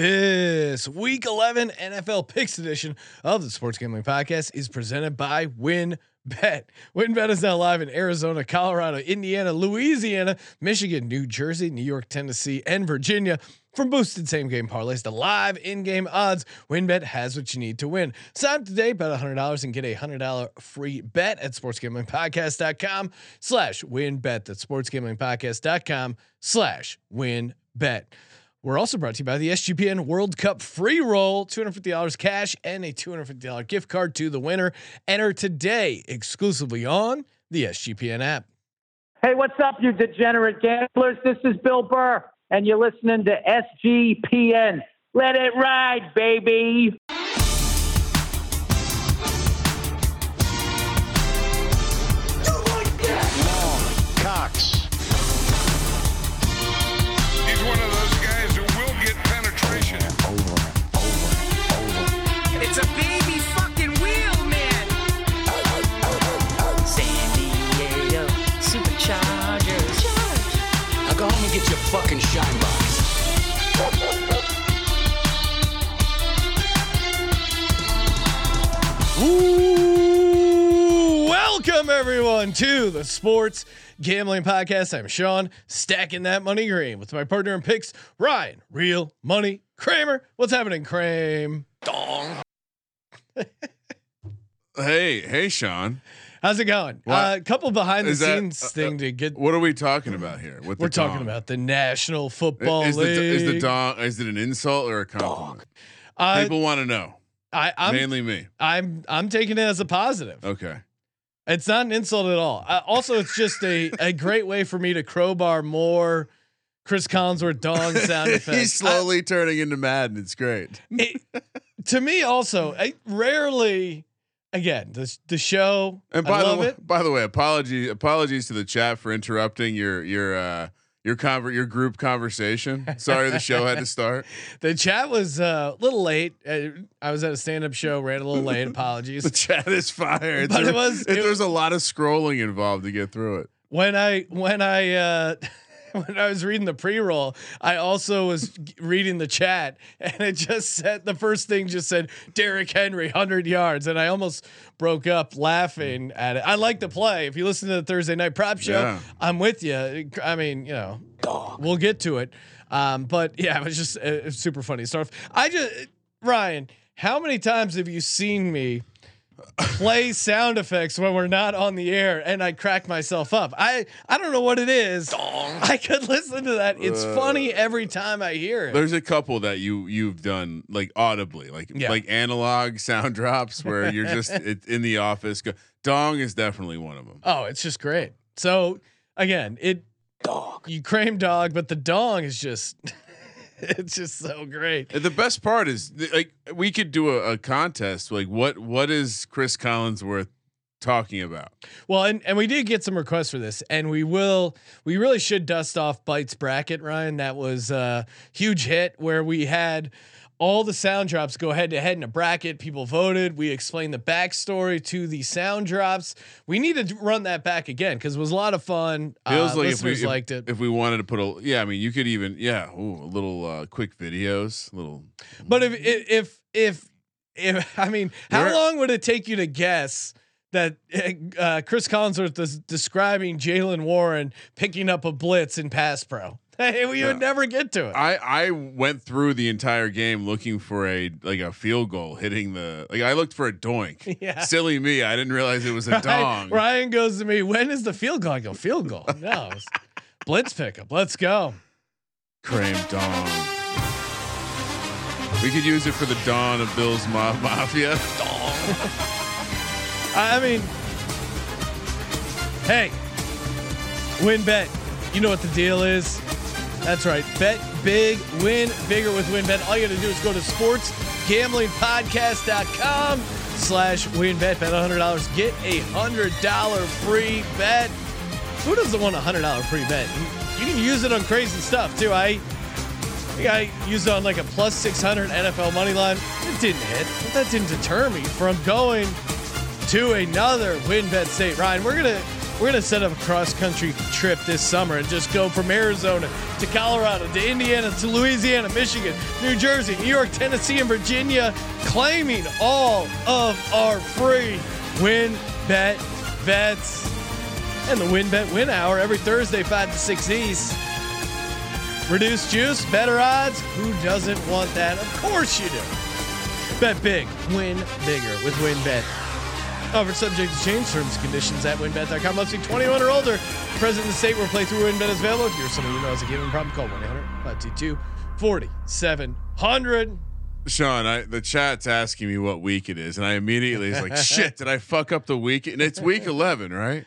This week 11 NFL picks edition of the Sports Gambling Podcast is presented by Wynn. WynnBET. WynnBET is now live in Arizona, Colorado, Indiana, Louisiana, Michigan, New Jersey, New York, Tennessee, and Virginia. From boosted same game parlays to live in game odds, WynnBET has what you need to win. Sign up today, bet $100 and get a $100 free bet at sportsgamblingpodcast.com slash wynnbet. That's sportsgamblingpodcast.com slash wynnbet. We're also brought to you by the SGPN World Cup free roll, $250 cash and a $250 gift card to the winner. Enter today exclusively on the SGPN app. Hey, what's up, you degenerate gamblers? This is Bill Burr, and you're listening to SGPN. Let it ride, baby. Fucking shine box. Ooh, welcome everyone to the Sports Gambling Podcast. I'm Sean, stacking that money green with my partner in picks, Ryan, real money Kramer. What's happening, Kramer? Dong. hey, hey, Sean. How's it going? A uh, couple behind the that- scenes uh, thing uh, to get. What are we talking about here? We're talking dong? about the National Football Is the, League. is the dong? Is it an insult or a compliment? Uh, People want to know. I, I'm Mainly me. I'm I'm taking it as a positive. Okay. It's not an insult at all. Uh, also, it's just a a great way for me to crowbar more Chris Collinsworth dong sound effects. He's slowly turning into Madden. It's great. It- to me, also, I rarely. Again, the the show. And by the way, it. by the way, apology apologies to the chat for interrupting your your uh your conver- your group conversation. Sorry, the show had to start. The chat was uh, a little late. Uh, I was at a stand up show, ran a little late. Apologies. The chat is fire. It's But a- it was- it- there's a lot of scrolling involved to get through it. when I when I uh when I was reading the pre-roll, I also was reading the chat and it just said the first thing just said Derrick Henry 100 yards and I almost broke up laughing at it. I like the play. If you listen to the Thursday night prop show, Yeah. I'm with you. I mean, you know, we'll get to it. Um, but yeah, it was just uh, it was super funny stuff. I just Ryan, how many times have you seen me play sound effects when we're not on the air and I crack myself up. I I don't know what it is. Dong. I could listen to that. It's uh, funny every time I hear it. There's a couple that you you've done like audibly, like Yeah. like analog sound drops where you're just it, in the office. Go, Dong is definitely one of them. Oh, it's just great. So again, it dog. You cream dog, but the dong is just it's just so great. And the best part is like we could do a, a contest. Like what what is Chris Collinsworth talking about? Well, and, and we did get some requests for this, and we will. We really should dust off Bites bracket, Ryan. That was a huge hit where we had all the sound drops go head to head in a bracket. People voted. We explained the backstory to the sound drops. We need to run that back again because it was a lot of fun. Feels uh, like if we listeners if, liked it. if we wanted to put a yeah, I mean you could even yeah, ooh, a little uh, quick videos, little But if if if if I mean, how We're- long would it take you to guess that uh, Chris Collinsworth is describing Jalen Warren picking up a blitz in pass pro? we would never get to it. I I went through the entire game looking for a like a field goal hitting the like I looked for a doink. Yeah. Silly me, I didn't realize it was a Ryan, dong. Ryan goes to me, when is the field goal? I go, field goal. No, blitz pickup. Let's go. Cream dong. We could use it for the dawn of Bill's Ma- Mafia. I mean, hey, WynnBET. You know what the deal is. That's right. Bet big, win bigger with WynnBET. All you got to do is go to sportsgamblingpodcast.com slash WynnBET. Bet $100. Get a $100 free bet. Who doesn't want a $100 free bet? You can use it on crazy stuff too. I, I used it on like a plus 600 NFL money line. It didn't hit, but that didn't deter me from going to another WynnBET state. Ryan, we're gonna We're gonna set up a cross country trip this summer and just go from Arizona to Colorado to Indiana to Louisiana, Michigan, New Jersey, New York, Tennessee, and Virginia, claiming all of our free win bet bets and the WynnBET win hour every Thursday, 5 to 6 East. Reduced juice, better odds. Who doesn't want that? Of course you do. Bet big, win bigger with WynnBET. Offer subject to change terms and conditions at wynnbet.com. Must be 21 or older. Present in the state where playthrough WynnBET is available. If you're someone you know has a given problem, call 1 800 522 4700. Sean, I, the chat's asking me what week it is, and I immediately was like, "Shit, did I fuck up the week?" And it's week eleven, right?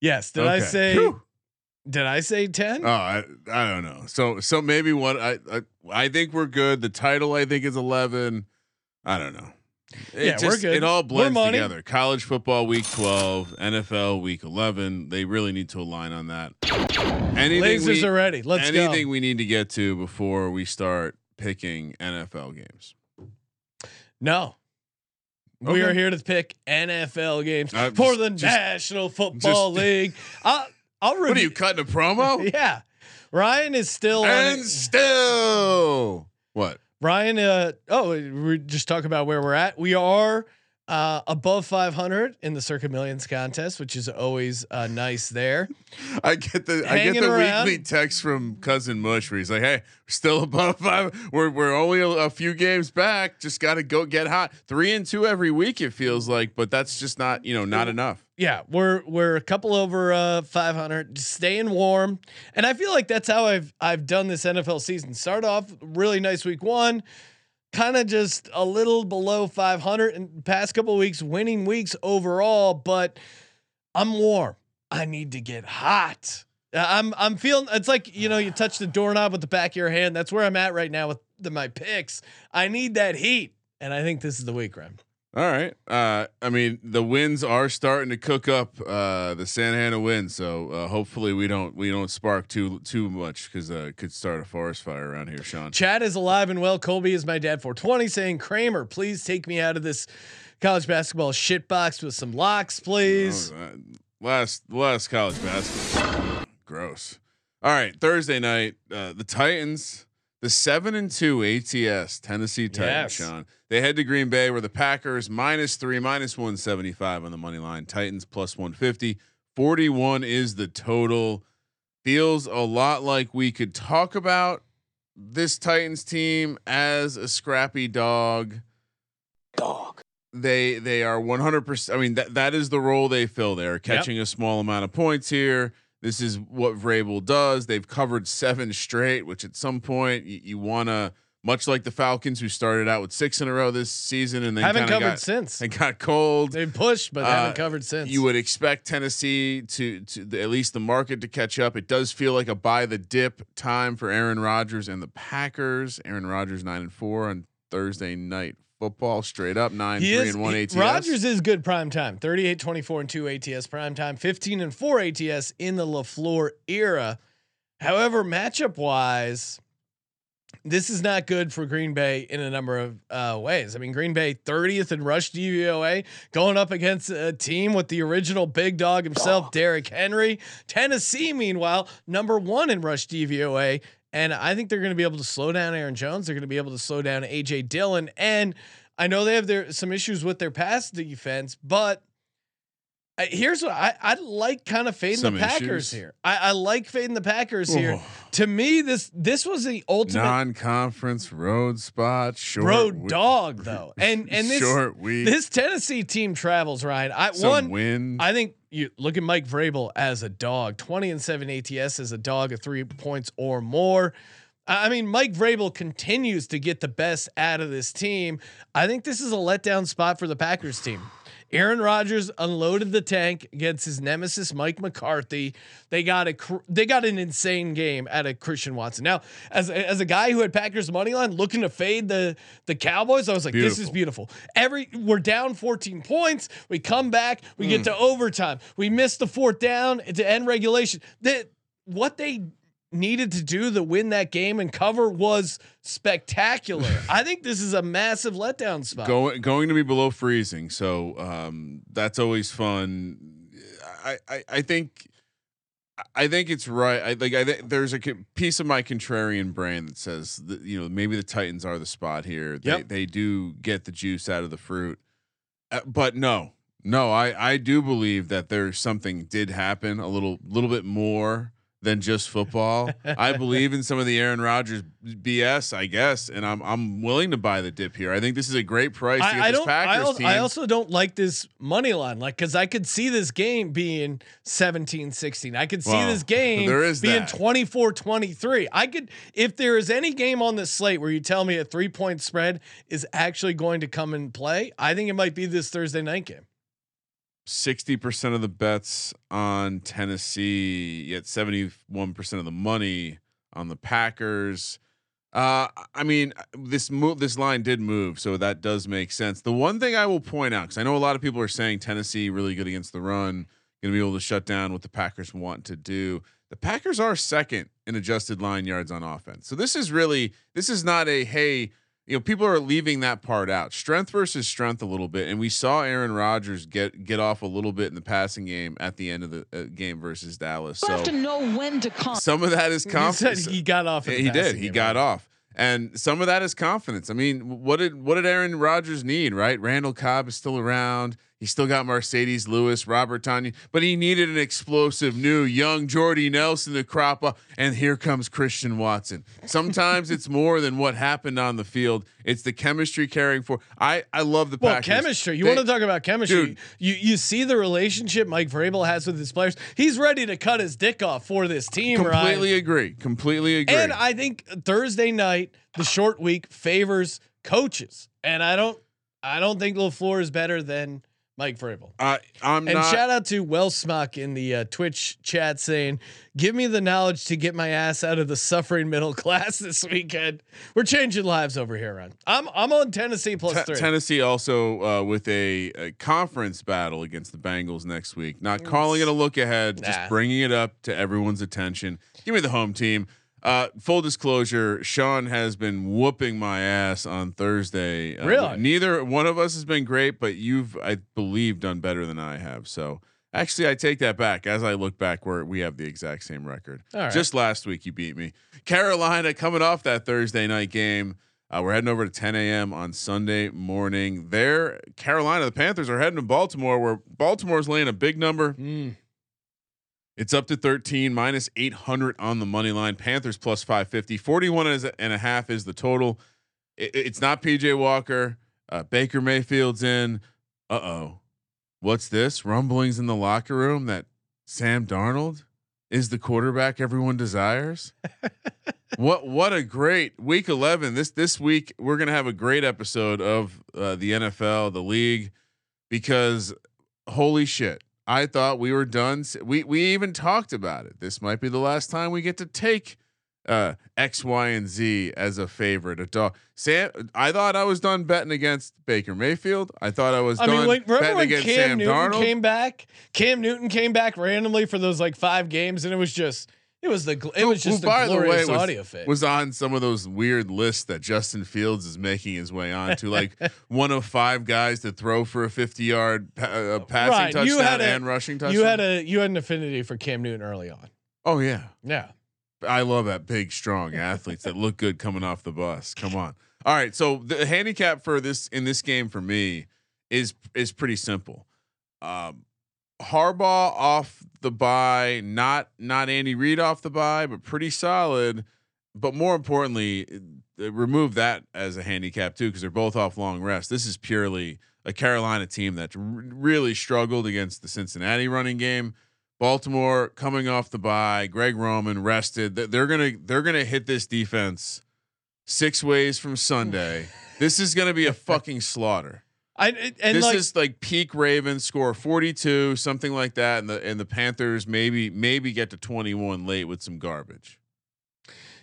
Yes. Did I say? Phew. Did I say 10? Oh, I, I don't know. So so maybe one. I, I I think we're good. The title I think is eleven. I don't know. Yeah, we're good. It all blends together. College football week twelve, NFL week eleven. They really need to align on that. Anything Lasers we, are ready. Let's anything go. we need to get to before we start picking NFL games. No. We are here to pick NFL games Uh, for just- the just- National Football just- League. I'll, I'll review. What are you cutting a promo? Yeah. Ryan is still and still what? Ryan, uh, oh, we're just talking about where we're at. We are uh, above 500 in the Circa Millions contest, which is always uh, nice there. I get the I get the around. weekly text from cousin Mush where he's like, "Hey, we're still above five. We're we're only a, a few games back. Just got to go get hot. Three and two every week. It feels like, but that's just not you know not enough. Yeah, we're we're a couple over uh, 500, just staying warm, and I feel like that's how I've I've done this NFL season. Start off really nice week one, kind of just a little below 500, and past couple of weeks winning weeks overall, but I'm warm. I need to get hot. Uh, I'm I'm feeling it's like you know you touch the doorknob with the back of your hand. That's where I'm at right now with the, my picks. I need that heat, and I think this is the week, Rem. All right. Uh, I mean, the winds are starting to cook up. Uh, the Santa Ana win. So uh, hopefully we don't we don't spark too too much because uh, it could start a forest fire around here, Sean. Chad is alive and well. Colby is my dad 420 saying, Kramer, please take me out of this college basketball shitbox with some locks, please. Oh, uh, last last college basketball, gross. All right, Thursday night, uh, the Titans, the seven and two ATS Tennessee Titans. Yes. Sean, they head to Green Bay, where the Packers minus three, minus one seventy five on the money line. Titans plus one fifty. Forty one is the total. Feels a lot like we could talk about this Titans team as a scrappy dog Dog. they they are 100% I mean that that is the role they fill they're catching a small amount of points here this is what Vrabel does they've covered seven straight which at some point you, you want to much like the Falcons who started out with six in a row this season and then haven't covered got, since. and got cold They pushed, but Uh, haven't covered since. you would expect Tennessee to to the, at least the market to catch up. It does feel like a buy the dip time for Aaron Rodgers and the Packers. Aaron Rodgers nine and four on Thursday night football, straight up nine he three is, and one he- ATS. Rodgers is good prime time 38 24 and 2 ATS prime time 15 and 4 ATS in the LaFleur era. However, matchup wise, this is not good for Green Bay in a number of uh, ways. I mean, Green Bay 30th in rush DVOA going up against a team with the original big dog himself, Derrick Henry. Tennessee, meanwhile, number one in rush DVOA. And I think they're going to be able to slow down Aaron Jones. They're going to be able to slow down AJ Dillon. And I know they have their some issues with their pass defense, but here's what I I like kind of fading Some the Packers issues? here. I, I like fading the Packers here. To me, this this was the ultimate non-conference road spot, short road we- dog though, and and this short week, this Tennessee team travels Ryan. I some one wind. I think you look at Mike Vrabel as a dog, 20 and 7 ATS as a dog of three points or more. I I mean, Mike Vrabel continues to get the best out of this team. I think this is a letdown spot for the Packers team. Aaron Rodgers unloaded the tank against his nemesis Mike McCarthy. They got a they got an insane game out of Christian Watson. Now, as a, as a guy who had Packers money line looking to fade the the Cowboys, I was like, this is Beautiful. beautiful. Every we're down 14 points. We come back. We get hmm. to overtime. We miss the fourth down to end regulation. That what they needed to do to win that game and cover was spectacular. I think this is a massive letdown spot. going going to be below freezing, so um, that's always fun. I, I, I think, I think it's right. I like. I think there's a piece of my contrarian brain that says that you know maybe the Titans are the spot here. They Yep. they do get the juice out of the fruit, uh, but no, no. I I do believe that there's something did happen a little little bit more than just football. I believe in some of the Aaron Rodgers BS, I guess, and I'm I'm willing to buy the dip here. I think this is a great price I, I don't. I also. I also don't like this money line, like because I could see this game being 17-16. I could see Well, this game there is being that. 24-23. I could, if there is any game on the slate where you tell me a three point spread is actually going to come and play, I think it might be this Thursday night game. Sixty percent of the bets on Tennessee, yet seventy one percent of the money on the Packers. Uh, I mean, this move, this line did move, so that does make sense. The one thing I will point out, because I know a lot of people are saying Tennessee really good against the run, going to be able to shut down what the Packers want to do. The Packers are second in adjusted line yards on offense, so this is really this is not a hey you know, people are leaving that part out. Strength versus strength a little bit, and we saw Aaron Rodgers get get off a little bit in the passing game at the end of the uh, game versus Dallas. You have to know when to come. some of that is He confidence. said he got off. Yeah, the he did. He game, got right? off, and some of that is confidence. I mean, what did what did Aaron Rodgers need? Right, Randall Cobb is still around. He still got Marcedes Lewis, Robert Tonyan, but he needed an explosive new young Jordy Nelson to crop up. And here comes Christian Watson. Sometimes it's more than what happened on the field. It's the chemistry carrying for. I I love the Well, Packers. chemistry. You They- want to talk about chemistry? Dude. You you see the relationship Mike Vrabel has with his players. He's ready to cut his dick off for this team, completely right? agree. Completely agree. And I think Thursday night, the short week favors coaches, and I don't I don't think Lafleur is better than Mike Vrabel. I I'm And not. shout out to Well Smuck in the uh, Twitch chat saying, "Give me the knowledge to get my ass out of the suffering middle class this weekend. We're changing lives over here, Ron. I'm I'm on Tennessee plus Te- three. Tennessee also uh, with a, a conference battle against the Bengals next week. Not calling it a look ahead, Nah. just bringing it up to everyone's attention. Give me the home team. Uh, full disclosure: Sean has been whooping my ass on Thursday. Uh, Really? Neither one of us has been great, but you've, I believe, done better than I have. So. Actually, I take that back. As I look back, where we have the exact same record. All right. Just last week, you beat me. Carolina coming off that Thursday night game. Uh, we're heading over to 10 a.m. on Sunday morning. There, Carolina, the Panthers are heading to Baltimore, where Baltimore's laying a big number. Mm. It's up to 13, minus 800 on the money line. Panthers plus 550. 41 is- and a half is the total. It- it's not PJ Walker. Uh, Baker Mayfield's in. Uh oh. What's this? Rumblings in the locker room that Sam Darnold is the quarterback everyone desires. what what a great week 11 this this week we're going to have a great episode of uh, the NFL the league because holy shit I thought we were done we we even talked about it. This might be the last time we get to take uh X Y and Z as a favorite. A dog Sam I thought I was done betting against Baker Mayfield. I thought I was I done mean, like, remember betting when against Cam Sam Newton Darnold? came back? Cam Newton came back randomly for those like five games, and it was just it was the it was just by the way, was- audio fade. was on some of those weird lists that Justin Fields is making his way on to, like one of five guys to throw for a 50 yard pa- uh, passing Right, you touchdown a- and rushing touchdown. you had a you had an affinity for Cam Newton early on. oh yeah, Yeah. I love that big, strong athletes that look good coming off the bus. Come on. All right, so the handicap for this in this game for me is is pretty simple. Um, Harbaugh off the bye, not not Andy Reid off the bye, but pretty solid. But more importantly, uh, remove that as a handicap too, because they're both off long rest. This is purely a Carolina team that r- really struggled against the Cincinnati running game. Baltimore coming off the bye, Greg Roman rested. Th- They're gonna they're gonna hit this defense six ways from Sunday. this is gonna be a fucking slaughter I and this like is like peak Ravens score 42, something like that, and the and the Panthers maybe maybe get to 21 late with some garbage.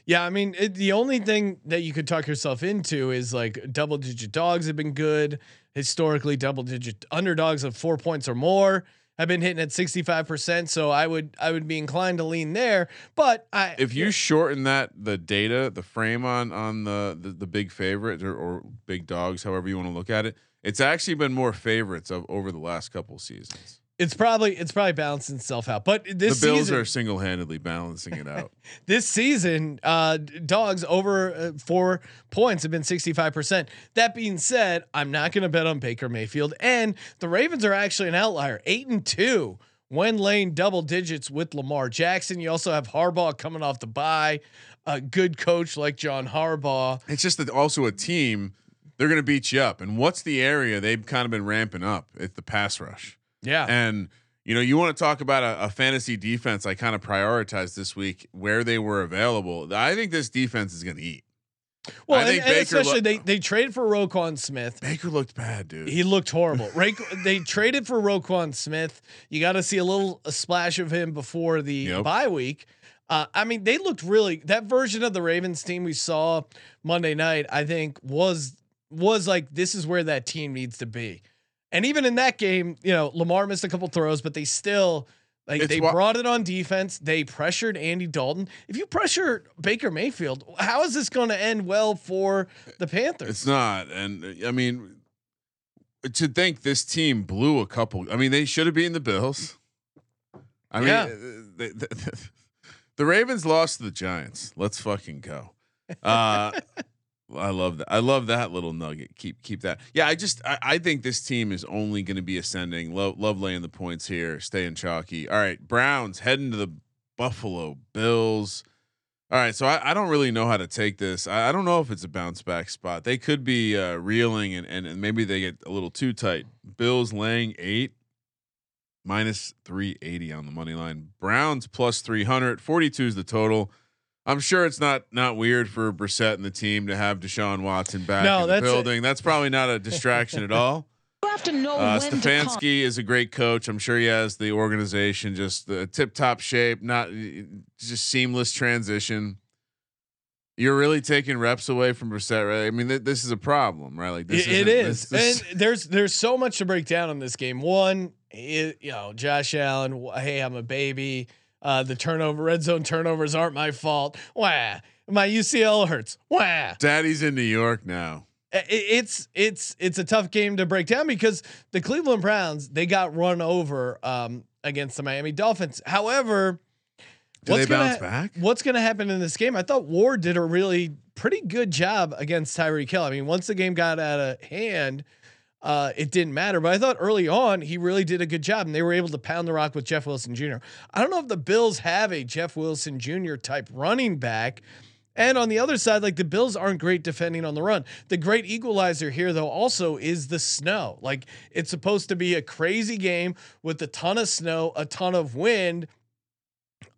yeah, I mean it, the only thing that you could talk yourself into is like double digit dogs have been good historically. Double digit underdogs of four points or more have been hitting at sixty five percent. So I would I would be inclined to lean there. But I If you shorten that the data, the frame on on the the, the big favorites or, or big dogs, however you want to look at it, it's actually been more favorites of over the last couple seasons. It's probably it's probably balancing itself out. But this the Bills season, are single handedly balancing it out. this season, uh, dogs over uh, four points have been 65%. That being said, I'm not going to bet on Baker Mayfield. And the Ravens are actually an outlier, eight and two when laying double digits with Lamar Jackson. You also have Harbaugh coming off the bye, a good coach like John Harbaugh. it's just that also a team they're going to beat you up. And what's the area they've kind of been ramping up? It's the pass rush. Yeah. And you know, you want to talk about a, a fantasy defense. I kind of prioritized this week where they were available. I think this defense is going to eat. well, I and, and Baker especially lo- they, they traded for Roquan Smith. Baker looked bad, dude. He looked horrible. Right? they traded for Roquan Smith. You got to see a little a splash of him before the Yep. bye week. Uh, I mean, they looked really that version of the Ravens team we saw Monday night. I think was was like this is where that team needs to be. And even in that game, you know, Lamar missed a couple throws, but they still like It's they wha- brought it on defense. They pressured Andy Dalton. If you pressure Baker Mayfield, how is this going to end well for the Panthers? It's not, and I mean, to think this team blew a couple. I mean, they should have beaten the Bills. I mean, Yeah. uh, the, the, the Ravens lost to the Giants. Let's fucking go. Uh, I love that. I love that little nugget. Keep keep that. Yeah, I just I, I think this team is only going to be ascending. Love love laying the points here. Staying chalky. All right, Browns heading to the Buffalo Bills. All right, so I, I don't really know how to take this. I, I don't know if it's a bounce back spot. They could be uh, reeling and, and and maybe they get a little too tight. Bills laying eight, minus three eighty on the money line. Browns plus 300. 42 is the total. I'm sure it's not not weird for Brissett and the team to have Deshaun Watson back No, in the that's a- building. That's probably not a distraction at all. You have to know Uh, when to come. Stefanski is a great coach. I'm sure he has the organization just the tip top shape, not just seamless transition. You're really taking reps away from Brissett, right? I mean, th- this is a problem, right? Like this It- it isn't- is, this- this- and there's there's so much to break down on this game. One, it, you know, Josh Allen. Hey, I'm a baby. Uh, the turnover, red zone turnovers aren't my fault. Wah, my UCL hurts. Wah. Daddy's in New York now. It's it's it's a tough game to break down because the Cleveland Browns they got run over um, against the Miami Dolphins. However, Do they gonna bounce back? What's going to happen in this game? I thought Ward did a really pretty good job against Tyreek Hill. I mean, once the game got out of hand, uh, it didn't matter. But I thought early on he really did a good job, and they were able to pound the rock with Jeff Wilson Jr. I don't know if the Bills have a Jeff Wilson Jr. type running back. And on the other side, like the Bills aren't great defending on the run. The great equalizer here, though, also is the snow. Like it's supposed to be a crazy game with a ton of snow, a ton of wind.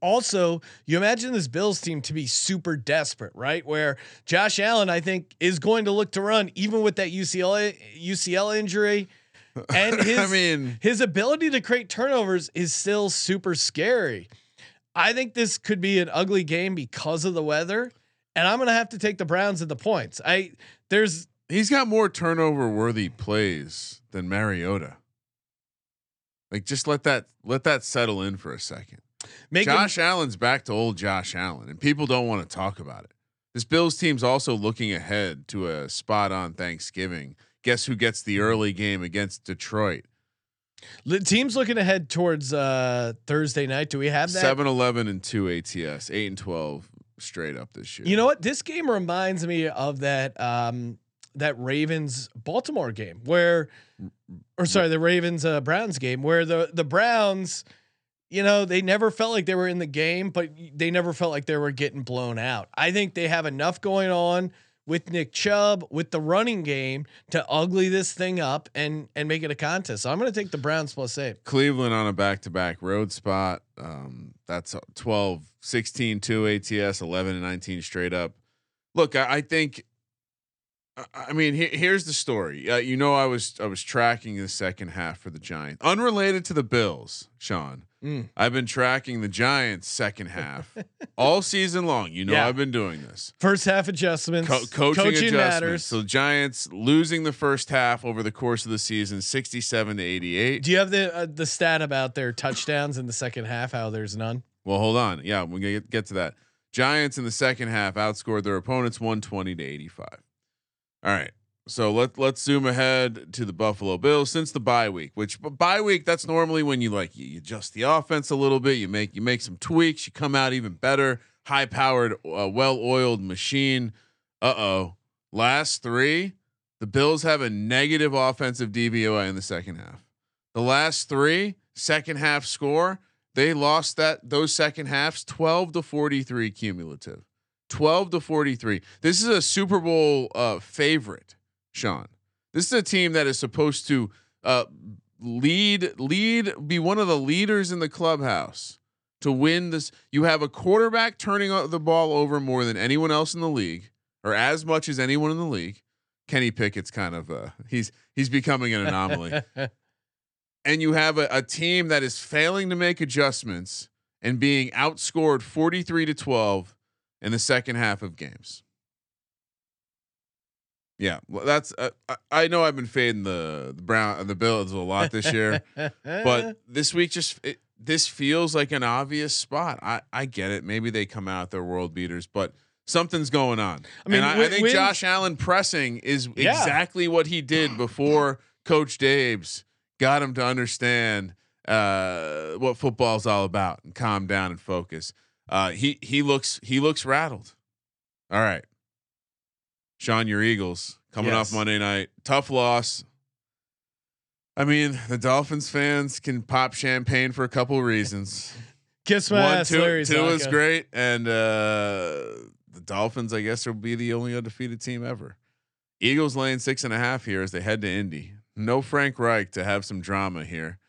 Also, you imagine this Bills team to be super desperate, right? Where Josh Allen, I think, is going to look to run even with that UCLA UCL injury. And his I mean, his ability to create turnovers is still super scary. I think this could be an ugly game because of the weather, and I'm going to have to take the Browns at the points. I there's he's got more turnover worthy plays than Mariota. Like, just let that let that settle in for a second. Making Josh Allen's back to old Josh Allen, and people don't want to talk about it. This Bills team's also looking ahead to a spot on Thanksgiving. Guess who gets the early game against Detroit? the teams looking ahead towards uh Thursday night. Do we have that? 7 11 and 2 ATS, 8 and 12 straight up this year. You know what? This game reminds me of that um that Ravens Baltimore game where or sorry, the Ravens uh, Browns game where the the Browns you know, they never felt like they were in the game, but they never felt like they were getting blown out. I think they have enough going on with Nick Chubb with the running game to ugly this thing up and and make it a contest. So I'm going to take the Browns plus 8. Cleveland on a back to back road spot. Um, that's 12, 16, 2 ATS, 11 and 19 straight up. Look, I, I think. I- mean, he, here's the story. Uh, you know, I was I was tracking the second half for the Giants, unrelated to the Bills. Sean, Mm. I've been tracking the Giants second half all season long. You know, Yeah. I've been doing this. First half adjustments. Co- coaching, adjustments. matters. So Giants losing the first half over the course of the season, sixty-seven to eighty-eight. Do you have the uh, the stat about their touchdowns in the second half? How there's none. Well, hold on. Yeah, we're gonna get, get to that. Giants in the second half outscored their opponents 120 to 85. All right. So let let's zoom ahead to the Buffalo Bills since the bye week. Which bye week that's normally when you like you adjust the offense a little bit. You make you make some tweaks. You come out even better. High powered, uh, well oiled machine. Uh oh. Last three, the Bills have a negative offensive DVOA in the second half. The last three second half score, they lost that those second halves 12 to 43 cumulative. 12 to 43. This is a Super Bowl uh, favorite, Sean. This is a team that is supposed to uh, lead lead be one of the leaders in the clubhouse to win this. You have a quarterback turning the ball over more than anyone else in the league or as much as anyone in the league. Kenny Pickett's kind of uh he's he's becoming an anomaly and you have a, a team that is failing to make adjustments and being outscored 43 to 12 in the second half of games. Yeah, well, that's uh, I, I know I've been fading the the Brown the Bills a lot this year, but this week just it, this feels like an obvious spot. I I get it. Maybe they come out they're world beaters, but something's going on. I mean, and I, I think Josh Allen pressing is Yeah. exactly what he did before Coach Dave's got him to understand uh, what football's all about and calm down and focus. Uh, he he looks he looks rattled. All right, Sean, your Eagles coming Yes. off Monday night, tough loss. I mean, the Dolphins fans can pop champagne for a couple reasons. Kiss my One, ass, two, Larry two is great, and uh, the Dolphins, I guess, will be the only undefeated team ever. Eagles laying six and a half here as they head to Indy. No Frank Reich to have some drama here.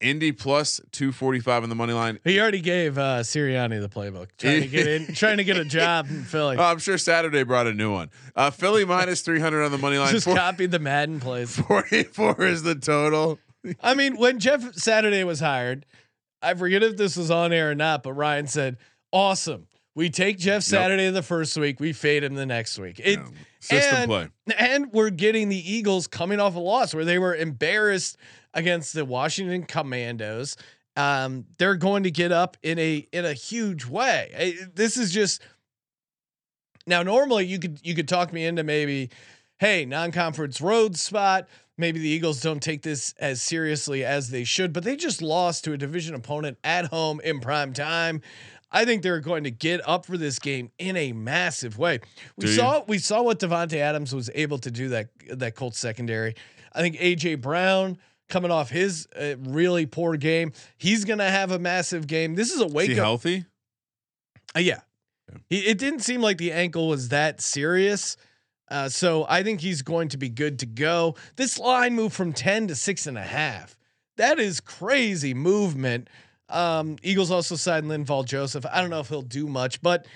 Indy plus two forty five on the money line. He already gave uh, Sirianni the playbook, trying to get in, trying to get a job in Philly. Oh, I'm sure Saturday brought a new one. Uh, Philly minus three hundred on the money line. Just Four- copied the Madden plays. 44 is the total. I mean, when Jeff Saturday was hired, I forget if this was on air or not, but Ryan said, "Awesome, we take Jeff Saturday the first week, we fade him the next week." It, Yeah, system and, play. and we're getting the Eagles coming off a loss where they were embarrassed against the Washington Commandos. Um, they're going to get up in a in a huge way. This is just now. Normally, you could you could talk me into maybe, hey, non-conference road spot. Maybe the Eagles don't take this as seriously as they should, but they just lost to a division opponent at home in prime time. I think they're going to get up for this game in a massive way. We saw we saw what Davante Adams was able to do that that Colts secondary. I think AJ Brown coming off his uh, really poor game, he's going to have a massive game. This is a Is wake he up. healthy? Uh, yeah. He, it didn't seem like the ankle was that serious. Uh, so I think he's going to be good to go. This line moved from 10 to six and a half. That is crazy movement. Um, Eagles also signed Linval Joseph. I don't know if he'll do much, but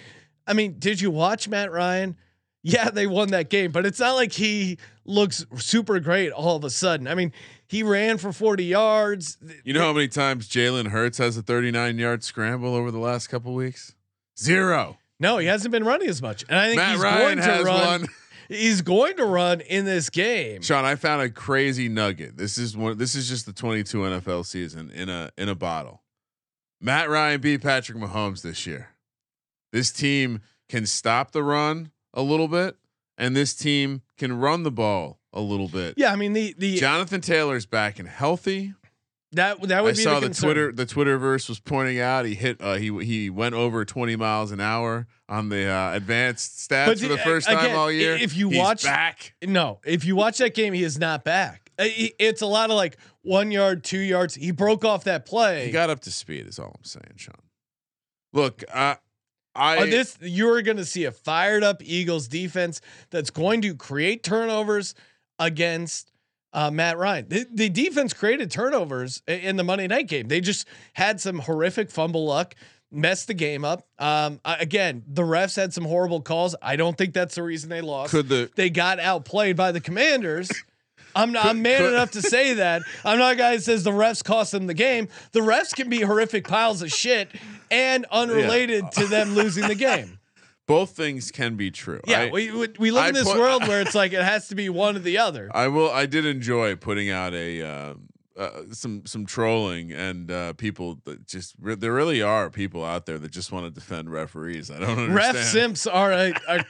I mean, did you watch Matt Ryan? Yeah, they won that game, but it's not like he looks super great all of a sudden. I mean, he ran for 40 yards. You know how many times Jalen Hurts has a 39 yard scramble over the last couple weeks? Zero. No, he hasn't been running as much. And I think Matt he's Ryan going to run. one. He's going to run in this game. Sean, I found a crazy nugget. This is one. This is just the 22 NFL season in a in a bottle. Matt Ryan beat Patrick Mahomes this year. This team can stop the run a little bit, and this team can run the ball a little bit. Yeah, I mean the the Jonathan Taylor's back and healthy. that that I would be saw the, the. Twitter the Twitterverse was pointing out he hit uh, he he went over 20 miles an hour on the uh, advanced stats But for the first again, time all year. if you He's watch- back, No, if you watch that game, he is not back. Uh, It's a lot of like one yard, two yards. He broke off that play. he got up to speed. Is all I'm saying, Sean. Look, I I On this, you're going to see a fired up Eagles defense that's going to create turnovers against uh, Matt Ryan. The, the defense created turnovers in the Monday night game. They just had some horrific fumble luck, messed the game up. Um, again, the refs had some horrible calls. I don't think that's the reason they lost. could the they got outplayed by the Commanders. I'm not, I'm man could- enough to say that. I'm not a guy that says the refs cost them the game. The refs can be horrific piles of shit and unrelated to them losing the game. both things can be true. Yeah, I, we we, live I in this put- world where it's like it has to be one or the other. I will. I did enjoy putting out a uh, uh, some some trolling and uh, people that just re- there really are people out there that just want to defend referees. I don't understand. Ref simps are a, a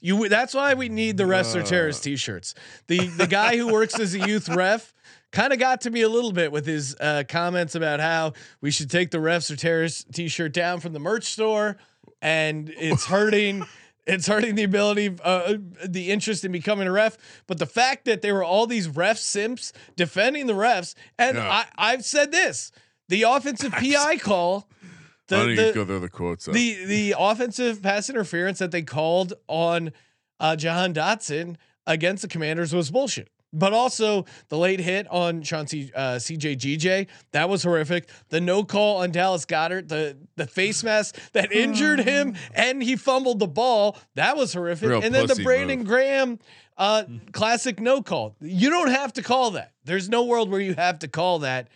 you. That's why we need the refs are terrorists t-shirts. The the guy who works as a youth ref kind of got to me a little bit with his uh, comments about how we should take the refs or terrorists t-shirt down from the merch store, and it's hurting. It's hurting the ability, uh, the interest in becoming a ref. But the fact that there were all these ref simps defending the refs, and Yeah. I, I've said this: the offensive PI call, the, don't the- go through the quotes? up? the the offensive pass interference that they called on uh, Jahan Dotson against the Commanders was bullshit. But also the late hit on Chauncey uh, CJ GJ that was horrific. The no call on Dallas Goedert, the the face mask that injured him, and he fumbled the ball that was horrific. Real and then the Brandon move. Graham uh, classic no call. You don't have to call that. There's no world where you have to call that.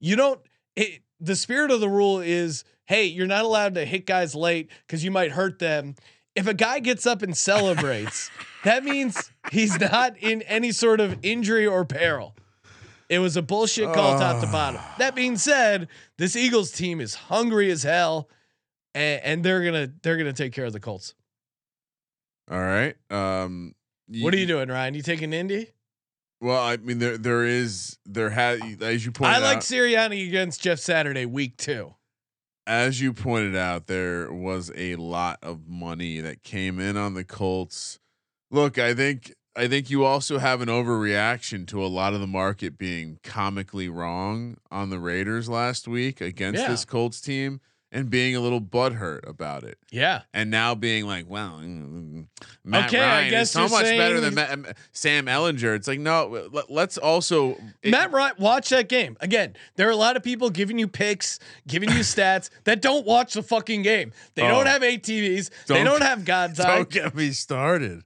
You don't. It, the spirit of the rule is, hey, you're not allowed to hit guys late because you might hurt them. If a guy gets up and celebrates, that means he's not in any sort of injury or peril. It was a bullshit call top to bottom. That being said, this Eagles team is hungry as hell, and, and they're gonna they're gonna take care of the Colts. All right. Um, What are you doing, Ryan? You taking Indy? Well, I mean, there there is there has as you point. I like out, Sirianni against Jeff Saturday, week two. As you pointed out, there was a lot of money that came in on the Colts. Look, I think I think you also have an overreaction to a lot of the market being comically wrong on the Raiders last week against Yeah. this Colts team and being a little butthurt about it. Yeah. And now being like, well, mm, Matt Okay, I Ryan guess is so much better than Ma- Sam Ehlinger. It's like, no, let, let's also Matt Ryan, watch that game. Again, there are a lot of people giving you picks, giving you stats that don't watch the fucking game. They Oh. don't have ATVs. they Don't- don't have God's eye. Don't get me started.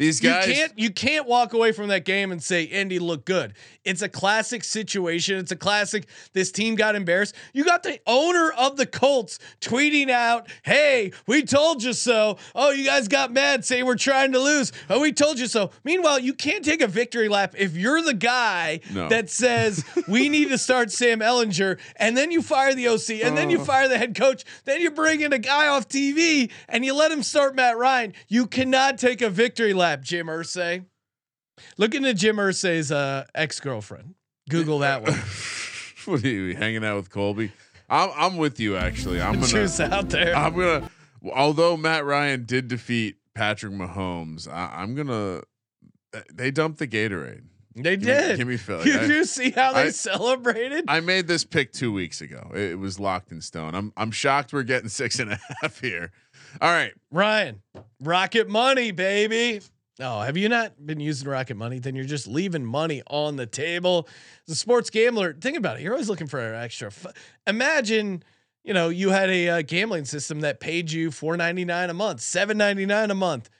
These You can't you can't walk away from that game and say Indy looked good. It's a classic situation. It's a classic. This team got embarrassed. You got the owner of the Colts tweeting out, "Hey, we told you so." Oh, you guys got mad, saying we're trying to lose. Oh, we told you so. Meanwhile, you can't take a victory lap if you're the guy No. that says we need to start Sam Ehlinger, and then you fire the OC, and then you oh. fire the head coach, then you bring in a guy off TV, and you let him start Matt Ryan. You cannot take a victory lap, Jim Irsay. Look into Jim Irsay's uh, ex girlfriend. Google that one. what are you hanging out with Colby? I'm I'm with you actually. I'm gonna out there. I'm gonna although Matt Ryan did defeat Patrick Mahomes, I, I'm gonna they dumped the Gatorade. they Give me- did. give me Phil. you I- do see how they I- celebrated? I made this pick two weeks ago. It, it was locked in stone. I'm I'm shocked we're getting six and a half here. All right. Ryan, Rocket Money, baby. Oh, have you not been using Rocket Money? Then you're just leaving money on the table. A sports gambler, think about it. You're always looking for an extra. F- Imagine, you know, you had a uh, gambling system that paid you four ninety nine a month, seven ninety nine a month.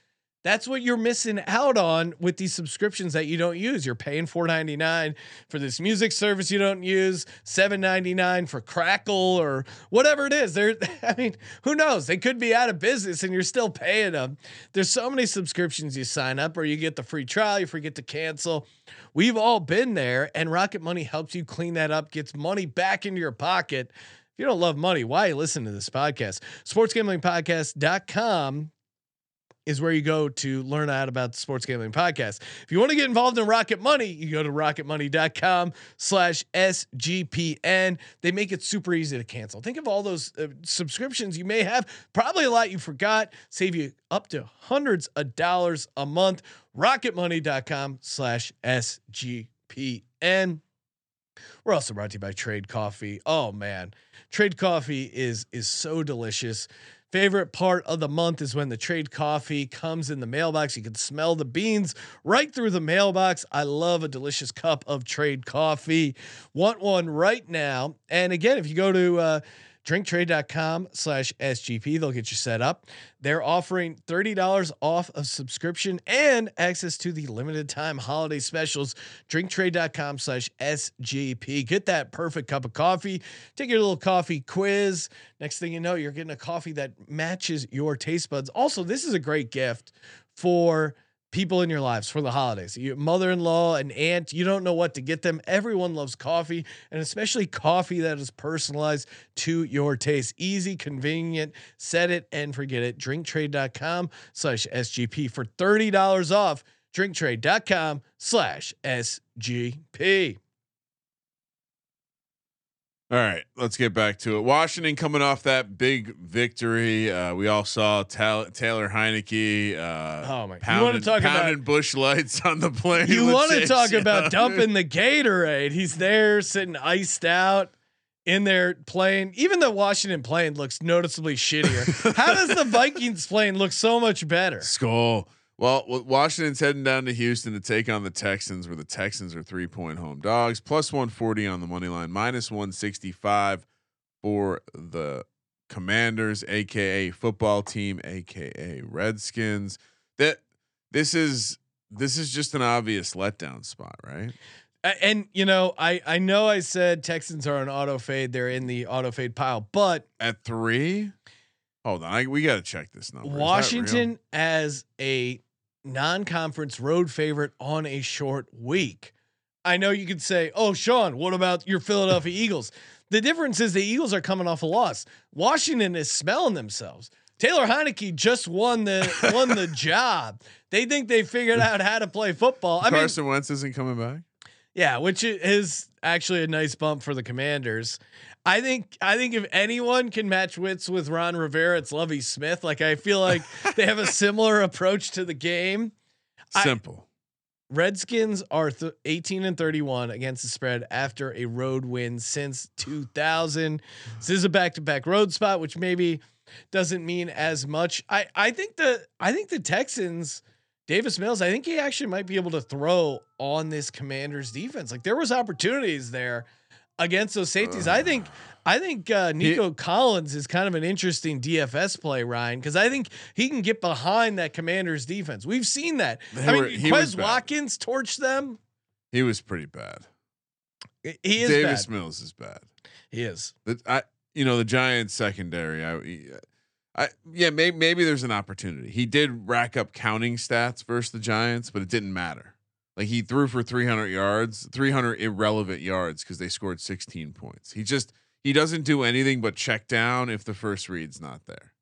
That's what you're missing out on with these subscriptions that you don't use. You're paying four ninety nine for this music service you don't use, seven ninety nine for Crackle or whatever it is. There, I mean, who knows? They could be out of business and you're still paying them. There's so many subscriptions you sign up, or you get the free trial, you forget to cancel. We've all been there, and Rocket Money helps you clean that up, gets money back into your pocket. If you don't love money, why listen to this podcast? SportsGamblingPodcast.com is where you go to learn out about the sports gambling podcast. If you want to get involved in Rocket Money, you go to rocketmoney.com slash SGPN. They make it super easy to cancel. Think of all those uh, subscriptions you may have, probably a lot you forgot, save you up to hundreds of dollars a month. Rocketmoney.com slash SGPN. We're also brought to you by Trade Coffee. Oh man, Trade Coffee is is so delicious. Favorite part of the month is when the trade coffee comes in the mailbox. You can smell the beans right through the mailbox. I love a delicious cup of trade coffee. Want one right now. And again, if you go to uh, drinktrade.com slash SGP, they'll get you set up. They're offering $30 off of subscription and access to the limited time holiday specials. Drinktrade.com slash SGP. Get that perfect cup of coffee. Take your little coffee quiz. Next thing you know, you're getting a coffee that matches your taste buds. Also, this is a great gift for people in your lives for the holidays. Your mother-in-law, and aunt, you don't know what to get them. Everyone loves coffee, and especially coffee that is personalized to your taste. Easy, convenient, set it and forget it. Drinktrade.com slash SGP for $30 off. Drinktrade.com slash SGP. All right, let's get back to it. Washington coming off that big victory. Uh, we all saw Ta- Taylor Heinicke. Uh, Oh my- you pounding, wanna talk about- bush lights on the plane. You want to talk about dumping the Gatorade? He's there sitting iced out in their plane. Even the Washington plane looks noticeably shittier. How does the Vikings plane look so much better? Skull. Well, Washington's heading down to Houston to take on the Texans, where the Texans are three point home dogs, plus 140 on the money line, minus 165 for the Commanders, aka football team, aka Redskins. That this is this is just an obvious letdown spot, right? And you know, I I know I said Texans are an auto fade. They're in the auto fade pile, but At three, hold on, I, we got to check this number. Is that real? Washington as a non-conference road favorite on a short week. I know you could say, "Oh, Sean, what about your Philadelphia Eagles?" The difference is the Eagles are coming off a loss. Washington is smelling themselves. Taylor Heinicke just won the won the job. They think they figured out how to play football. I mean, Carson Wentz isn't coming back. yeah, which is actually a nice bump for the Commanders. I think I think if anyone can match wits with Ron Rivera, it's Lovie Smith. Like I feel like they have a similar approach to the game. I- Simple. Redskins are th- 18 and 31 against the spread after a road win since 2000. This is a back-to-back road spot, which maybe doesn't mean as much. I I think the I think the Texans, Davis Mills, I think he actually might be able to throw on this Commanders defense. Like there was opportunities there against those safeties. I think I think uh, Nico Collins is kind of an interesting DFS play, Ryan, because I think he can get behind that Commanders defense. We've seen that. I were- mean, he Quez. Watkins torched them. He was pretty bad. He is Davis bad. Mills is bad. He is. The, I, you know, the Giants secondary. I, I, yeah, maybe maybe there's an opportunity. He did rack up counting stats versus the Giants, but it didn't matter. Like he threw for 300 yards, 300 irrelevant yards because they scored 16 points. He just he doesn't do anything but check down if the first read's not there.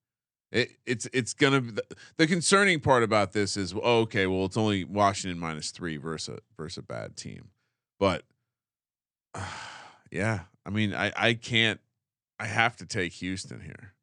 It, it's it's gonna be the, the concerning part about this is oh, okay, well it's only Washington minus three versus versus a bad team, but yeah, I mean I I can't I have to take Houston here.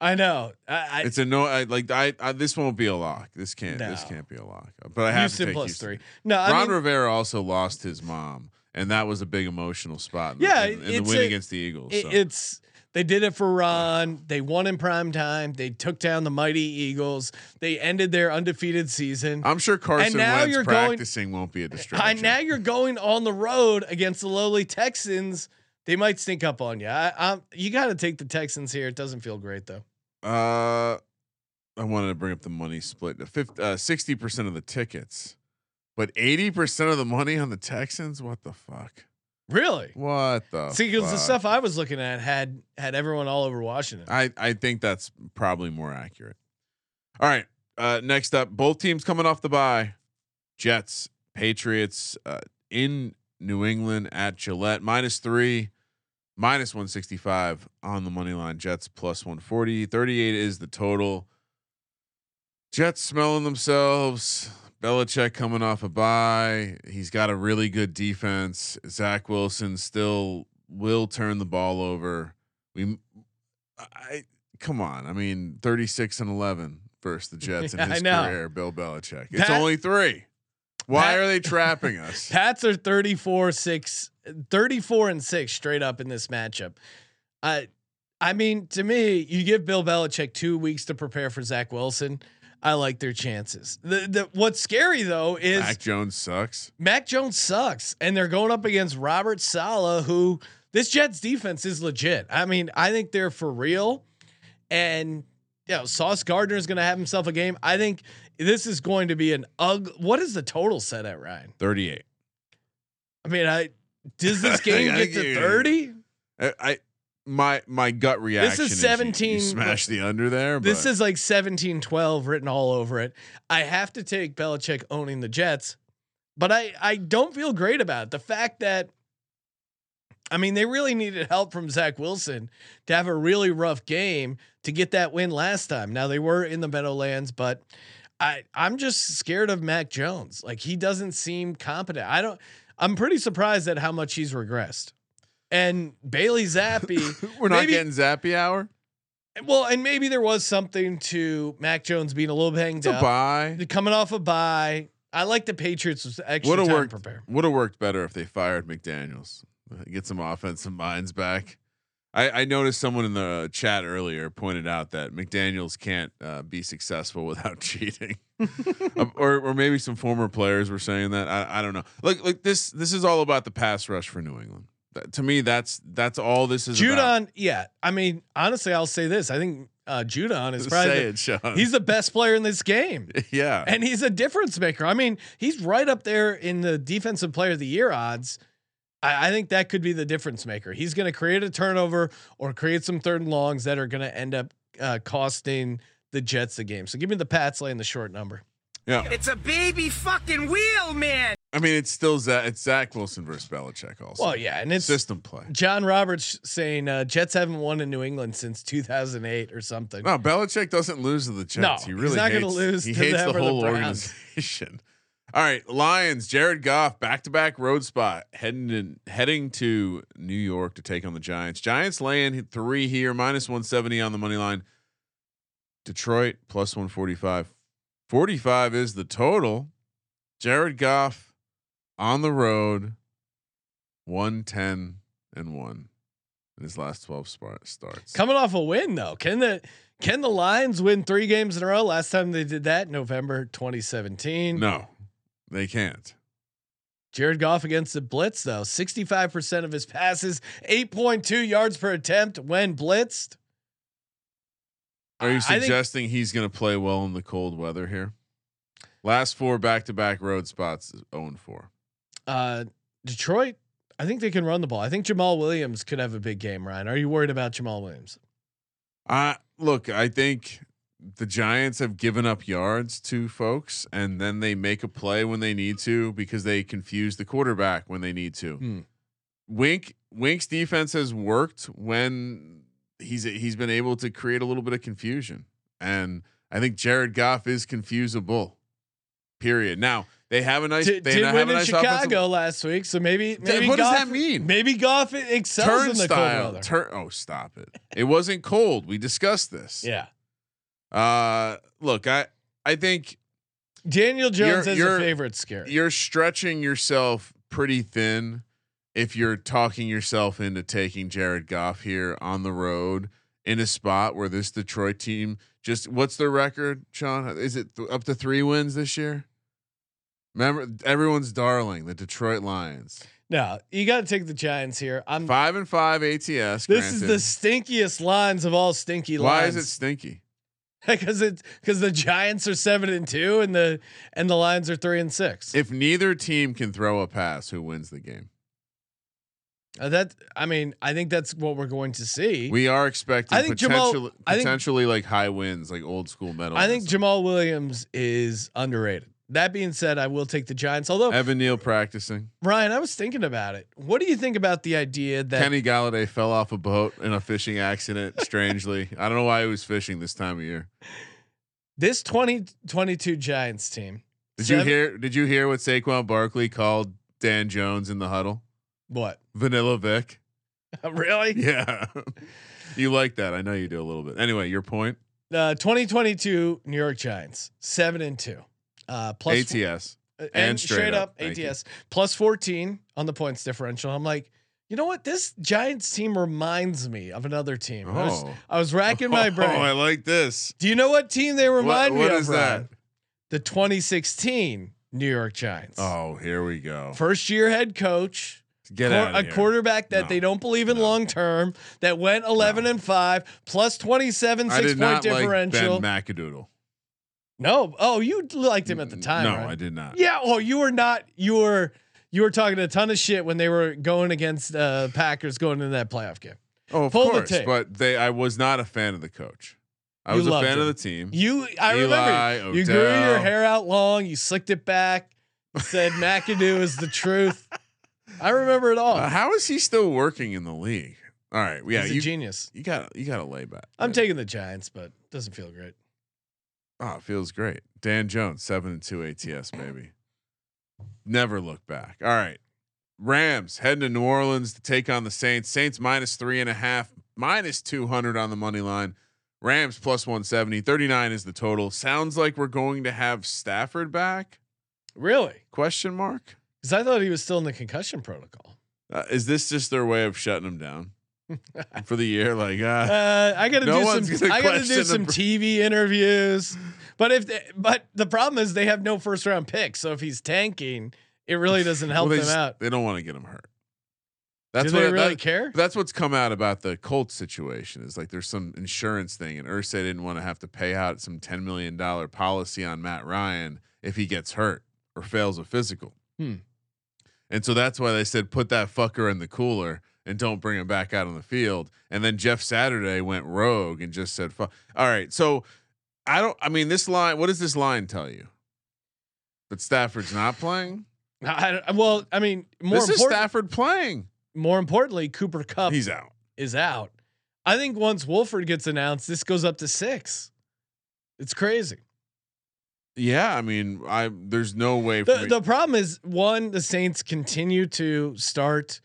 I know. I, I It's a no. I, like I, I this won't be a lock. This can't. This can't be a lock. But I have Houston to take plus Houston. three. No, I Ron mean, Rivera also lost his mom, and that was a big emotional spot. In Yeah, the, in, in the win a- against the Eagles. it- so. it's they did it for Ron. They won in prime time. They took down the mighty Eagles. They ended their undefeated season. I'm sure Carson now Wentz you're going- practicing won't be a distraction. And now you're going on the road against the lowly Texans. They might sneak up on you. I, I'm, you got to take the Texans here. It doesn't feel great though. Uh, I wanted to bring up the money split. Sixty percent of the tickets, but eighty percent of the money on the Texans. What the fuck? Really? What the? See, because the stuff I was looking at had had everyone all over Washington. I I think that's probably more accurate. All right. Uh, next up, both teams coming off the bye. Jets, Patriots uh, in New England at Gillette minus three, minus one sixty five on the money line. Jets plus 140. 38 is the total. Jets smelling themselves. Belichick coming off a bye. He's got a really good defense. Zach Wilson still will turn the ball over. We, I come on. I mean, thirty six and eleven versus the Jets in his career. Bill Belichick. It's Pat- only three. Why Pat- are they trapping us? Pats are 34 6 34 and 6 straight up in this matchup. I I mean, to me, you give Bill Belichick 2 weeks to prepare for Zach Wilson. I like their chances. The, the what's scary though is Mac Jones sucks. Mac Jones sucks, and they're going up against Robert Saleh, who this Jets defense is legit. I mean, I think they're for real, and you know, Sauce Gardner is going to have himself a game. I think this is going to be an ugly. What is the total set at Ryan? Thirty eight. I mean, I does this game get to thirty? I, I my my gut reaction This is you- 17 You, smash the under there. This but is like 17 12 written all over it. I have to take Belichick owning the Jets, but I, I don't feel great about it. The fact that, I mean, they really needed help from Zach Wilson to have a really rough game to get that win last time. Now they were in the Meadowlands, but I, I'm just scared of Mac Jones. Like he doesn't seem competent. I don't, I'm pretty surprised at how much he's regressed. And Bailey Zappe, we're not maybe- getting Zappe hour. well, and maybe there was something to Mac Jones being a little banged It's a up, buy. coming off a bye. I like the Patriots with extra Would have time worked. Would have worked better if they fired McDaniels. Get some offensive minds back. I, I noticed someone in the chat earlier pointed out that McDaniels can't uh, be successful without cheating, Um, or or maybe some former players were saying that. I, I don't know. Like like this this is all about the pass rush for New England. That- to me, that's that's all this is. about. Judon, yeah. I mean, honestly, I'll say this. I think uh, Judon is probably say the- it, he's the best player in this game. yeah. and he's a difference maker. I mean, he's right up there in the defensive player of the year odds. I, I think that could be the difference maker. He's going to create a turnover or create some third and longs that are going to end up uh, costing the Jets the game. So give me the Pats laying the short number. yeah. It's a baby fucking wheel, man. I mean, it's still Zach. It's Zach Wilson versus Belichick. Also, Well, yeah, and it's system play. John Roberts saying uh, Jets haven't won in New England since 2008 or something. No, Belichick doesn't lose to the Jets. No, he he's not gonna lose He hates the or the whole Browns. organization. All right, Lions. Jared Goff, back to back road spot, heading to, heading to New York to take on the Giants. Giants laying three here, minus one seventy on the money line. Detroit plus one forty five. Forty five is the total. Jared Goff on the road, one ten and one in his last twelve starts. Coming off a win though, can the can the Lions win three games in a row? Last time they did that, November 2017. No, they can't. Jared Goff against the blitz though, 65% of his passes, 8.2 yards per attempt when blitzed. Are you suggesting he's going to play well in the cold weather here? Last four back-to-back road spots, is 0 and 4. Uh, Detroit, I think they can run the ball. I think Jamaal Williams could have a big game. Ryan, are you worried about Jamaal Williams? Uh look, I think the Giants have given up yards to folks, and then they make a play when they need to because they confuse the quarterback when they need to. Hmm. Wink Wink's defense has worked when he's he's been able to create a little bit of confusion, and I think Jared Goff is confusable. Period. Now they have a nice. Did, they did have win a in nice Chicago last week, so maybe maybe what does Goff, that mean? Maybe Goff excels in the cold weather. Tur- oh, stop it! It wasn't cold. We discussed this. yeah, Uh, look, I I think Daniel Jones You're- a favorite scare. you're stretching yourself pretty thin if you're talking yourself into taking Jared Goff here on the road in a spot where this Detroit team just what's their record, Sean? Is it th- up to three wins this year? Remember, everyone's darling, the Detroit Lions, No, you got to take the Giants here. I'm. five and five ATS. This is the stinkiest lines of all stinky Why lines. is it stinky? because it's because the Giants are seven and two and the and the Lions are three and six. If neither team can throw a pass, who wins the game? Uh, that I mean, I think that's what we're going to see. We are expecting I think Jamal- potentially, I think- potentially like high wins, like old school metal. I think Jamaal Williams is underrated. That being said, I will take the Giants. Although Evan Neal practicing. Ryan, I was thinking about it. What do you think about the idea that Kenny Golladay fell off a boat in a fishing accident. Strangely, I don't know why he was fishing this time of year. this 2022 Giants team? Did you hear? Did you hear what Saquon Barkley called Dan Jones in the huddle? what? Vanilla Vic. really? Yeah, you like that? I know you do a little bit. Anyway, your point. Uh, 2022 New York Giants seven and two. Uh, plus ATS. Uh, And straight up. Thank ATS plus 14 on the points differential. I'm like, you know what? This Giants team reminds me of another team. I, was, Oh. I was racking my brain. Oh, I like this. Do you know what team they remind what me is of? that? Ryan? The 2016 New York Giants. Oh, here we go. First year head coach, Get quar- out a here. quarterback that No. they don't believe in No. long term, that went 11 and 5, plus 27 I six did point not like differential. Ben McAdoodle. No. Oh, you liked him at the time. No, right? I did not. Yeah. Oh, you were not. You were. You were talking a ton of shit when they were going against uh, Packers going into that playoff game. Oh, of Pull the course, tape. but they. I was not a fan of the coach. I You was a fan of the team. You, I Eli, remember you grew your hair out long. You slicked it back. Said McAdoo is the truth. I remember it all. Uh, how is he still working in the league? All right, yeah, He's a you genius. you got you got to lay back. I'm taking the Giants, but it doesn't feel great. Oh, it feels great. Dan Jones, seven and two ATS, baby. Never look back. All right. Rams heading to New Orleans to take on the Saints. Saints minus three and a half, minus 200 on the money line. Rams plus 170. 39 is the total. Sounds like we're going to have Stafford back? Really? Question mark. Because I thought he was still in the concussion protocol. Uh, is this just their way of shutting him down for the year? Like, uh, Uh, I got to No do some. I got to do some pr- TV interviews. But if, they, but the problem is they have no first round pick. So if he's tanking, it really doesn't help well, them just- out. They don't want to get him hurt. That's do they what really that- care? That's what's come out about the Colts situation. Is like there's some insurance thing, and Irsay didn't want to have to pay out some ten million dollar policy on Matt Ryan if he gets hurt or fails a physical. Hmm. And so that's why they said put that fucker in the cooler and don't bring him back out on the field. And then Jeff Saturday went rogue and just said, "Fuck." All right, so I don't. I mean, this line. What does this line tell you? That Stafford's not playing. I, well, I mean, more this is Stafford playing. more importantly, Cooper Kupp He's out. is out. I think once Wolford gets announced, this goes up to six. It's crazy. Yeah, I mean, I there's no way for The, the problem is one, the Saints continue to start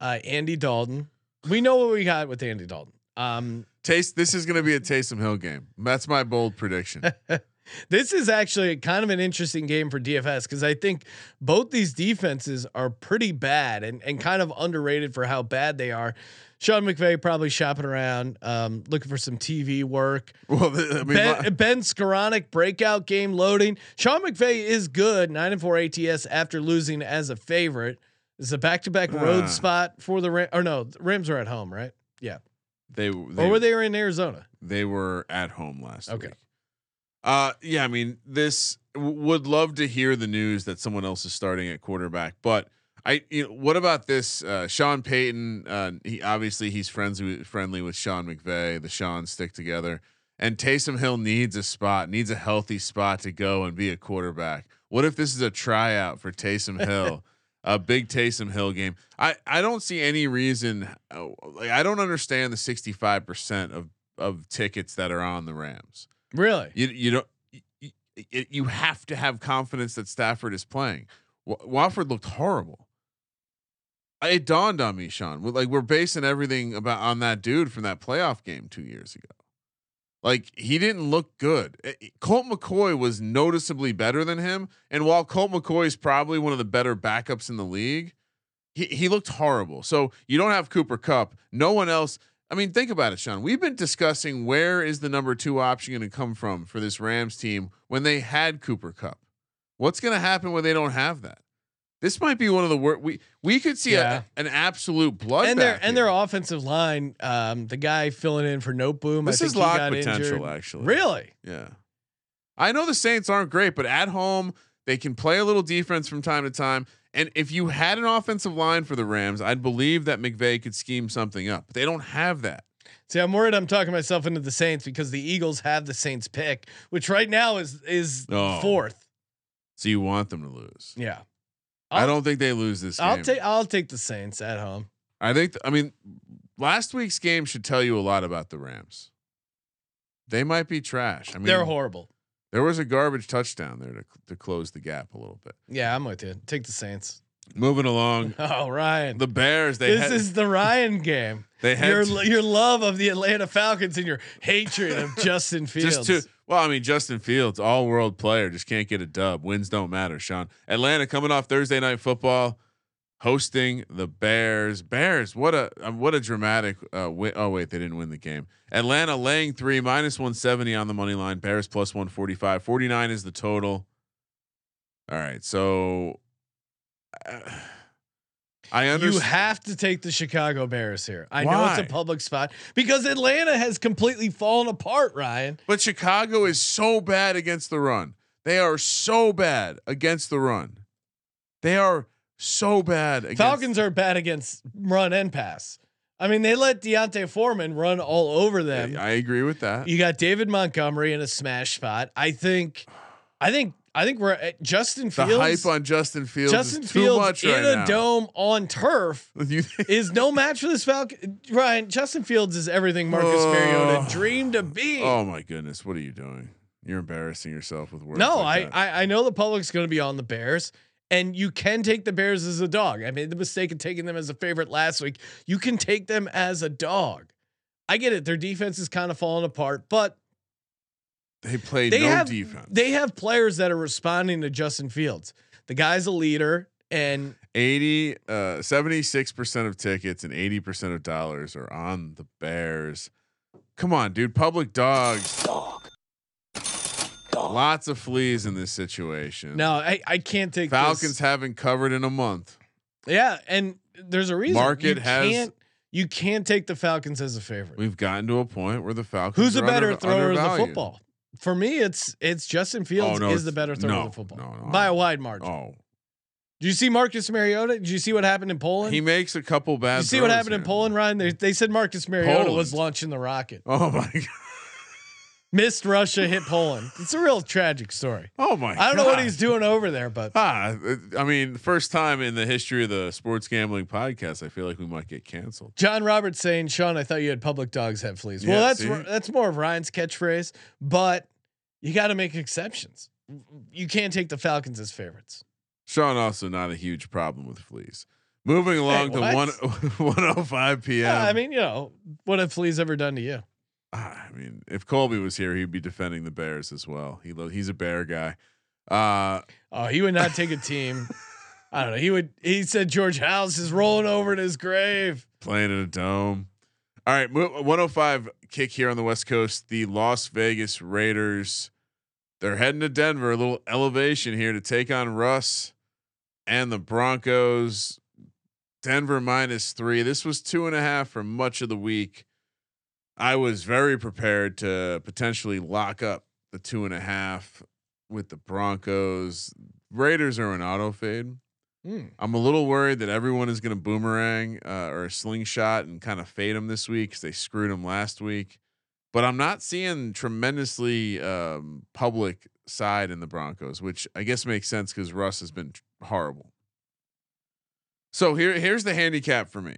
uh, Andy Dalton. We know what we got with Andy Dalton. Um, Taste. This is going to be a Taysom Hill game. That's my bold prediction. this is actually kind of an interesting game for DFS because I think both these defenses are pretty bad and, and kind of underrated for how bad they are. Sean McVay probably shopping around, um, looking for some TV work. well, I mean, Ben, ben Skowronek breakout game loading. Sean McVay is good, nine and four ATS after losing as a favorite. It's a back to back road spot for the. Or no, the Rams are at home, right? Yeah. they, they or were they in Arizona? they were at home last Okay. week. Uh, yeah, I mean, this w- would love to hear the news that someone else is starting at quarterback, but I, you know, what about this? Uh, Sean Payton, uh, he obviously he's friends with, friendly with Sean McVay. The Sean stick together, and Taysom Hill needs a spot, needs a healthy spot to go and be a quarterback. What if this is a tryout for Taysom Hill? a big Taysom Hill game. I I don't see any reason. uh, Like I don't understand the sixty five percent of of tickets that are on the Rams. Really? You you don't. You, you- have to have confidence that Stafford is playing. Wa- Wolford looked horrible. It dawned on me, Sean. Like we're basing everything about on that dude from that playoff game two years ago. Like he didn't look good. Eh, eh, Colt McCoy was noticeably better than him, and while Colt McCoy is probably one of the better backups in the league, he he looked horrible. So you don't have Cooper Kupp. No one else. I mean, think about it, Sean. We've been discussing where is the number two option going to come from for this Rams team when they had Cooper Kupp. What's going to happen when they don't have that? This might be one of the worst. We we could see Yeah. a, an absolute bloodbath. and their and their offensive line, um, the guy filling in for Noteboom. This I is lock got potential, injured. actually. Really? Yeah. I know the Saints aren't great, but at home they can play a little defense from time to time. And if you had an offensive line for the Rams, I'd believe that McVay could scheme something up. But they don't have that. See, I'm worried I'm talking myself into the Saints because the Eagles have the Saints pick, which right now is is Oh. fourth. So you want them to lose. Yeah. I I'll- don't think they lose this Game. I'll take I'll take the Saints at home. I think I mean last week's game should tell you a lot about the Rams. They might be trash. I mean, They're horrible. there was a garbage touchdown there to to close the gap a little bit. Yeah, I'm with you. Take the Saints. Moving along, Oh, Ryan. the Bears they this had, is the Ryan game. they had Your to- your love of the Atlanta Falcons and your hatred of Justin Fields. Just two. Well, I mean, Justin Fields, all world player, just can't get a dub. Wins don't matter, Sean. Atlanta coming off Thursday night football, hosting the Bears. Bears, what a um, what a dramatic. Uh, wi- oh wait, they didn't win the game. Atlanta laying three minus one seventy on the money line. Bears plus one forty five. Forty nine is the total. All right, so. uh, I You have to take the Chicago Bears here. I know it's a public spot because Atlanta has completely fallen apart, Ryan. But Chicago is so bad against the run. They are so bad against the run. They are so bad. Against, Falcons are bad against run and pass. I mean, they let D'Onta Foreman run all over them. I agree with that. You got David Montgomery in a smash spot. I think, I think, I think we're at Justin Fields. the hype on Justin Fields Justin is too Fields in right a now. dome on turf is no match for this Falcon. Ryan, Justin Fields is everything Marcus Oh. Mariota dreamed to be. oh my goodness, what are you doing? You're embarrassing yourself with words. no, like I. I I know the public's going to be on the Bears, and you can take the Bears as a dog. I made the mistake of taking them as a favorite last week. You can take them as a dog. I get it. Their defense is kind of falling apart, but they played they no have defense. they have players that are responding to Justin Fields. The guy's a leader, and 80 uh 76% of tickets and 80% of dollars are on the Bears. Come on, dude. Public dogs. Dog. Dog. Lots of fleas in this situation. no, I I can't take Falcons This. haven't covered in a month. Yeah, and there's a reason. Market you has- Can't, you can't take the Falcons as a favorite. We've gotten to a point where the Falcons Who's a better under- thrower of the football? For me, it's it's Justin oh, Fields Oh, no, is the better thrower no, of the football no, by a wide margin. Oh, Did you see Marcus Mariota? Did you see what happened in Poland? he makes a couple bad. Did you see what happened in. Poland, Ryan? They, they said Marcus Mariota was launching the rocket. Oh my god. Missed Russia, hit Poland. It's a real tragic story. Oh my. God. I don't know what he's doing over there, but Ah, I mean, first time in the history of the sports gambling podcast, I feel like we might get canceled. John Roberts saying, "Sean, I thought you had public dogs have fleas." Yeah, well, that's see? that's more of Ryan's catchphrase, but you got to make exceptions. You can't take the Falcons as favorites. Sean also not a huge problem with fleas. Moving along to what? one 105 p.m. Yeah, I mean, you know, what have fleas ever done to you? Ah, I mean, if Colby was here, he'd be defending the Bears as well. He lo- he's a bear guy. Uh, Oh, he would not take a team. I don't know. He would. He said George Halas is rolling over in his grave. playing in a dome. All right, 105 kick here on the West Coast. The Las Vegas Raiders. They're heading to Denver. A little elevation here to take on Russ and the Broncos. Denver minus three. This was two and a half for much of the week. I was very prepared to potentially lock up the two and a half with the Broncos. Raiders are an auto fade. Hmm. I'm a little worried that everyone is going to boomerang uh, or a slingshot and kind of fade them this week because they screwed them last week. But I'm not seeing tremendously um, public side in the Broncos, which I guess makes sense because Russ has been horrible. So here, here's the handicap for me.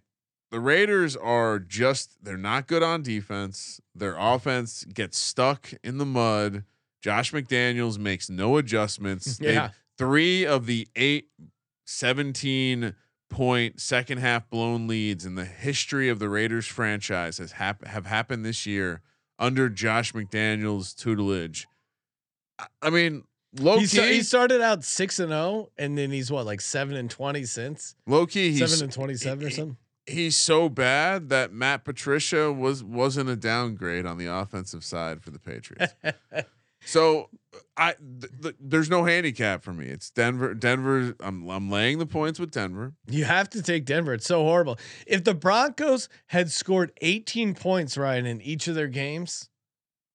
The Raiders are just they're not good on defense. Their offense gets stuck in the mud. Josh McDaniels makes no adjustments. Yeah. Three of the eight 17 point second half blown leads in the history of the Raiders franchise has hap- have happened this year under Josh McDaniels tutelage. I- I mean, low He, sta- key, he started out six and zero, and then he's what like seven and twenty since low key, he's seven and twenty seven or something. He's so bad that Matt Patricia was wasn't a downgrade on the offensive side for the Patriots. so I th- th- there's no handicap for me. It's Denver. Denver. I'm I'm laying the points with Denver. You have to take Denver. It's so horrible. If the Broncos had scored 18 points, Ryan, in each of their games,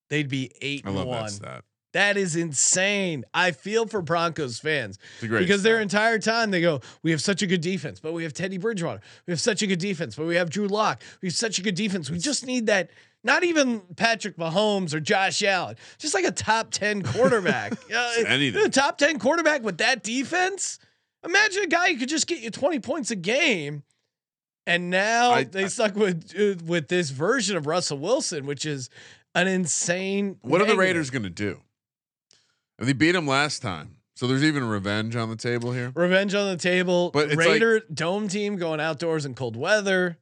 they'd be eight I and love one. that. That is insane. I feel for Broncos fans It's a great because their entire time they go, "We have such a good defense, but we have Teddy Bridgewater. We have such a good defense, but we have Drew Lock. We have such a good defense. We just need that. Not even Patrick Mahomes or Josh Allen, just like a top ten quarterback. Uh, anything. A top ten quarterback with that defense. Imagine a guy who could just get you twenty points a game. And now I- they I- stuck with uh, with this version of Russell Wilson, which is an insane. What are the. Raiders going to do? They beat them last time, so there's even revenge on the table here. Revenge on the table. But Raider dome team going outdoors in cold weather.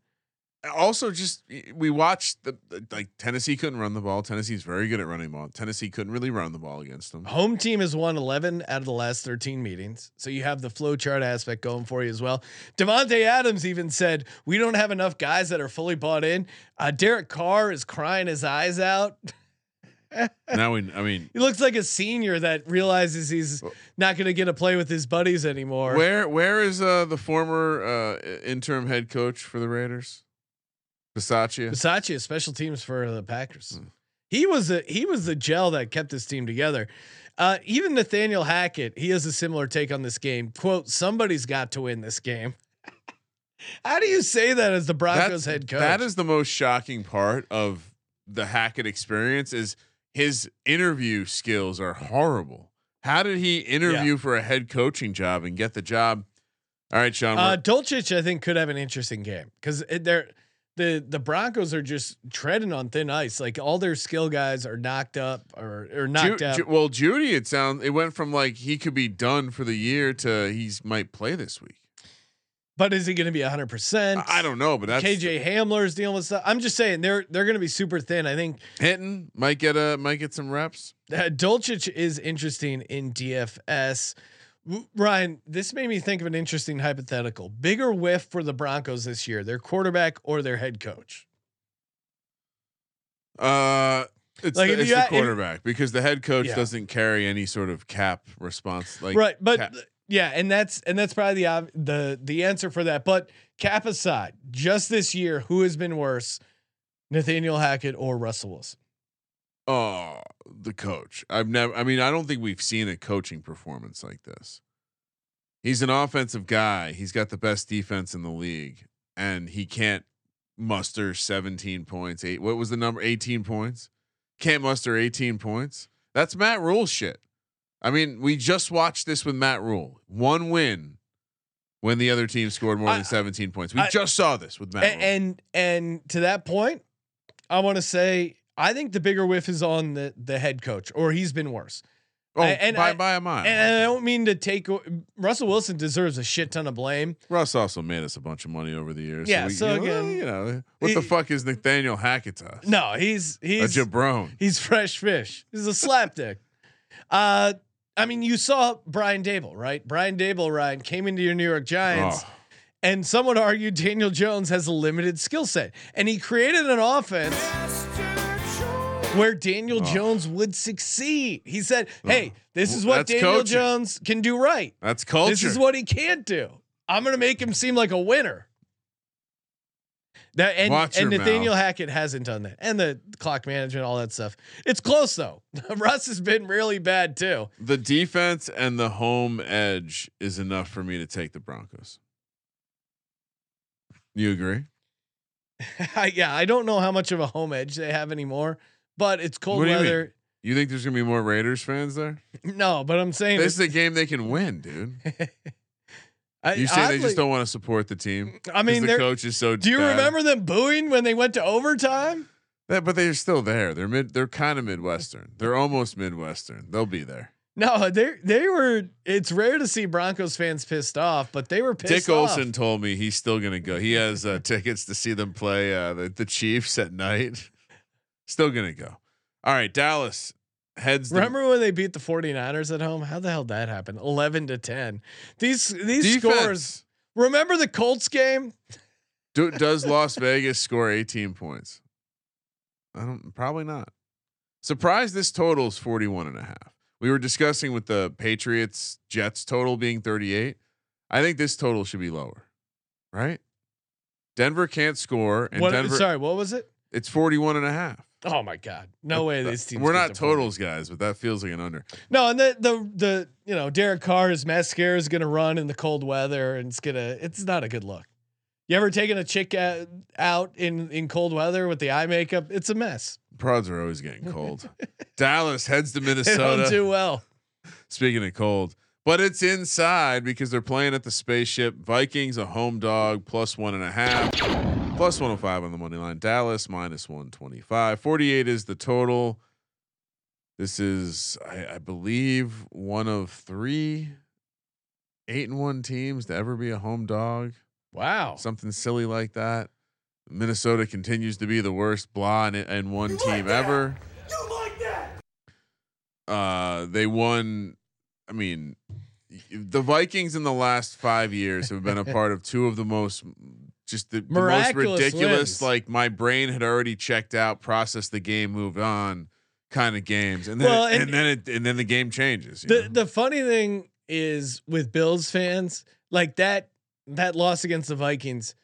Also, just we watched the, like Tennessee couldn't run the ball. Tennessee's very good at running ball. Tennessee couldn't really run the ball against them. Home team has won 11 out of the last 13 meetings. So you have the flow chart aspect going for you as well. Davante Adams even said, We don't have enough guys that are fully bought in. Uh, Derek Carr is crying his eyes out. now we, I mean, He looks like a senior that realizes he's not going to get to play with his buddies anymore. where where is uh, the former uh, interim head coach for the Raiders? Bisaccia. Versace special teams for the Packers. Hmm. He was a he was the gel that kept this team together. Uh, even Nathaniel Hackett, he has a similar take on this game. "Quote: Somebody's got to win this game." How do you say that as the Broncos head coach? That is the most shocking part of the Hackett experience is his interview skills are horrible. How did he interview for a head coaching job and get the job? All right, Sean. uh, Dulcich, I think, could have an interesting game because they're the the Broncos are just treading on thin ice. Like all their skill guys are knocked up or or knocked Ju- out. Ju- well, Jeudy, it sounds it went from like he could be done for the year to he's might play this week. But is he going to be hundred percent? I I don't know, but that's KJ Hamler's dealing with stuff. I'm just saying they're they're going to be super thin. I think Hinton might get a might get some reps. uh, Dulcich is interesting in DFS. Ryan, this made me think of an interesting hypothetical. Bigger whiff for the Broncos this year, their quarterback or their head coach. Uh, it's Like, the, if it's you the if- quarterback because the head coach Yeah. doesn't carry any sort of cap response. Like right, but cap- yeah, and that's and that's probably the the the answer for that. But cap aside, just this year, who has been worse, Nathaniel Hackett or Russell Wilson? Oh, the coach. I've never. I mean, I don't think we've seen a coaching performance like this. He's an offensive guy. He's got the best defense in the league, and he can't muster 17 points. Eight. What was the number? 18 points. Can't muster 18 points. That's Matt Rhule shit. I mean, we just watched this with Matt Rhule. One win when the other team scored more I- than 17 points. We I- just saw this with Matt. And, Rhule. and and to that point, I want to say I think the bigger whiff is on the the head coach, or he's been worse. oh, and by I- by a mile. And I don't mean to take Russell Wilson deserves a shit ton of blame. Russ also made us a bunch of money over the years. Yeah, we- so you know, again, you know, what the fuck is Nathaniel Hackett to us? No, he's he's a jabron. he's fresh fish. He's a slapdick. uh, I mean, you saw Brian Daboll, right? Brian Daboll, Ryan came into your New York Giants. Oh, And some would argue Daniel Jones has a limited skill set. And he created an offense where Daniel Oh. Jones would succeed. He said, Hey, this is what That's Daniel coaching. Jones can do right. that's culture. This is what he can't do. I'm going to make him seem like a winner. That and, Watch and Nathaniel mouth. Hackett hasn't done that, and the clock management, all that stuff. It's close though. Russ has been really bad too. the defense and the home edge is enough for me to take the Broncos. You agree? yeah, I don't know how much of a home edge they have anymore, but it's cold What do you weather. You think there's gonna be more Raiders fans there? No, but I'm saying This is a game they can win, dude. I, You say they just don't want to support the team. I mean, the coach is so. do you bad. remember them booing when they went to overtime? Yeah, but they're still there. They're mid. They're kind of midwestern. They're almost midwestern. They'll be there. No, they they were. It's rare to see Broncos fans pissed off, but they were pissed Dick off. Olson told me he's still gonna go. He has uh, tickets to see them play uh, the, the Chiefs at night. Still gonna go. All right, Dallas heads. Remember when they beat the 49ers at home? How the hell did that happen? 11 to 10. These these defense. scores. Remember the Colts game? Do, does Las Vegas score 18 points? I don't. Probably not. Surprised this total is 41 and a half. We were discussing with the Patriots Jets total being 38. I think this total should be lower, right? Denver can't score, and What, Denver. sorry, what was it? It's 41 and a half. Oh my god. No way these teams We're not to 40. totals guys, but that feels like an under. No, and the the the you know, Derek Carr's mascara is going to run in the cold weather and it's going to it's not a good look. You ever taken a chick out in in cold weather with the eye makeup? It's a mess. Prods are always getting cold. Dallas heads to Minnesota. do well. Speaking of cold, but it's inside because they're playing at the spaceship. Vikings a home dog plus one and a half, plus 105 on the money line. Dallas minus 125. 48 is the total. This is, I, I believe, one of three eight and one teams to ever be a home dog. Wow. Something silly like that. Minnesota continues to be the worst blah and, and one team ever. You like Uh, they won. I mean, the Vikings in the last five years have been a part of two of the most, just the, the most ridiculous. wins. Like my brain had already checked out, processed the game, moved on, kind of games, and then Well, and, and- then it and then the game changes. The know? the funny thing is with Bills fans, like that that loss against the Vikings,